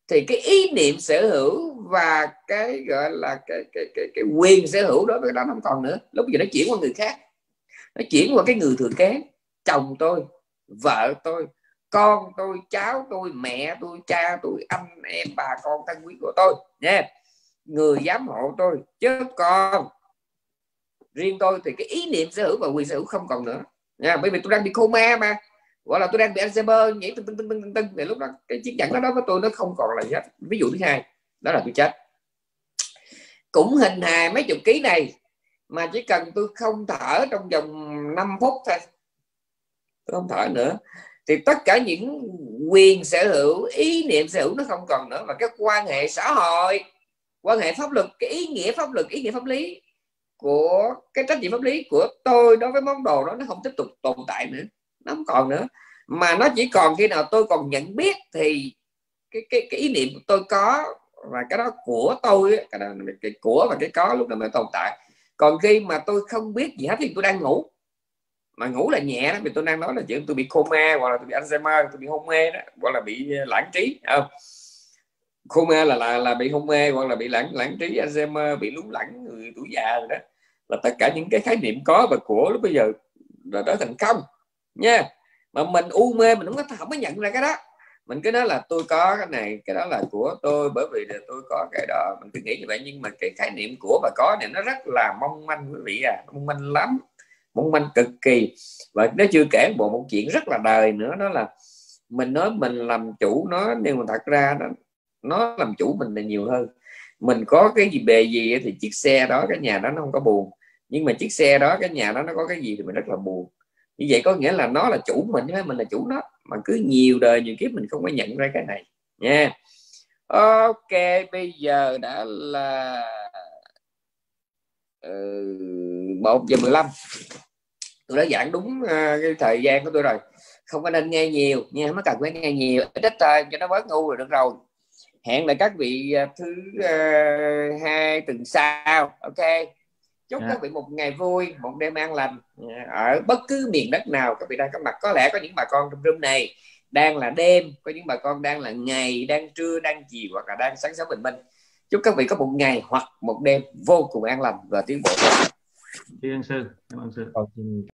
thì cái ý niệm sở hữu và cái gọi là cái cái cái, cái quyền sở hữu đó với đó không còn nữa. Lúc giờ nó chuyển qua người khác. Nó chuyển qua cái người thừa kế. Chồng tôi vợ tôi con tôi cháu tôi mẹ tôi cha tôi anh em bà con thân quý của tôi. Nha. Người giám hộ tôi chứ còn riêng tôi thì cái ý niệm sở hữu và quyền sở hữu không còn nữa. Nha bởi vì tôi đang bị coma mà gọi là tôi đang bị Alzheimer, nhảy tưng tưng tưng tưng tưng thì lúc đó cái chiếc nhẫn đó đó với tôi nó không còn là gì hết. Ví dụ thứ hai, đó là tôi chết. Cũng hình hài mấy chục ký này, mà chỉ cần tôi không thở trong vòng 5 phút thôi. Tôi không thở nữa. Thì tất cả những quyền sở hữu, ý niệm sở hữu nó không còn nữa, mà các quan hệ xã hội, quan hệ pháp luật, cái ý nghĩa pháp luật, ý nghĩa pháp lý của, cái trách nhiệm pháp lý của tôi đối với món đồ đó nó không tiếp tục tồn tại nữa nó không còn nữa. Mà nó chỉ còn khi nào tôi còn nhận biết thì cái cái, cái ý niệm tôi có và cái đó của tôi cái, đó, cái của và cái có lúc nào mới tồn tại. Còn khi mà tôi không biết gì hết thì tôi đang ngủ. Mà ngủ là nhẹ đó vì tôi đang nói là chuyện tôi bị coma hoặc là tôi bị Alzheimer tôi bị hôn mê đó hoặc là bị ờ, lãng trí không? Coma là là là bị hôn mê hoặc là bị lãng lãng trí Alzheimer bị lúng lẳng người tuổi già rồi đó. Là tất cả những cái khái niệm có và của lúc bây giờ là trở thành không nha. Mà mình u mê, mình không có không có nhận ra cái đó. Mình cứ nói là tôi có cái này, cái đó là của tôi, bởi vì là tôi có cái đó. Mình cứ nghĩ như vậy, nhưng mà cái khái niệm của và có này nó rất là mong manh quý vị à mong manh lắm, mong manh cực kỳ. Và nó chưa kể bộ một chuyện rất là đời nữa, đó là mình nói mình làm chủ nó, nhưng mà thật ra nó nó làm chủ mình là nhiều hơn. Mình có cái gì bề gì thì chiếc xe đó, cái nhà đó nó không có buồn. Nhưng mà chiếc xe đó, cái nhà đó nó có cái gì thì mình rất là buồn như vậy có nghĩa là nó là chủ mình chứ mình là chủ nó. Mà cứ nhiều đời nhiều kiếp mình không có nhận ra cái này. Nha. Ok bây giờ đã là ừ, một giờ 15 tôi đã giảng đúng ờ, cái thời gian của tôi rồi. Không có nên nghe nhiều nha không có cần phải nghe nhiều. Ít ít thôi cho nó bớt ngu rồi được rồi. Hẹn lại các vị ờ, thứ uh, hai tuần sau. Ok chúc yeah. các vị một ngày vui một đêm an lành ở bất cứ miền đất nào các vị đang có mặt có lẽ có những bà con trong room này đang là đêm có những bà con đang là ngày đang trưa đang chiều hoặc là đang sáng sớm bình minh chúc các vị có một ngày hoặc một đêm vô cùng an lành và tiến bộ Thiên sư, cảm ơn sư.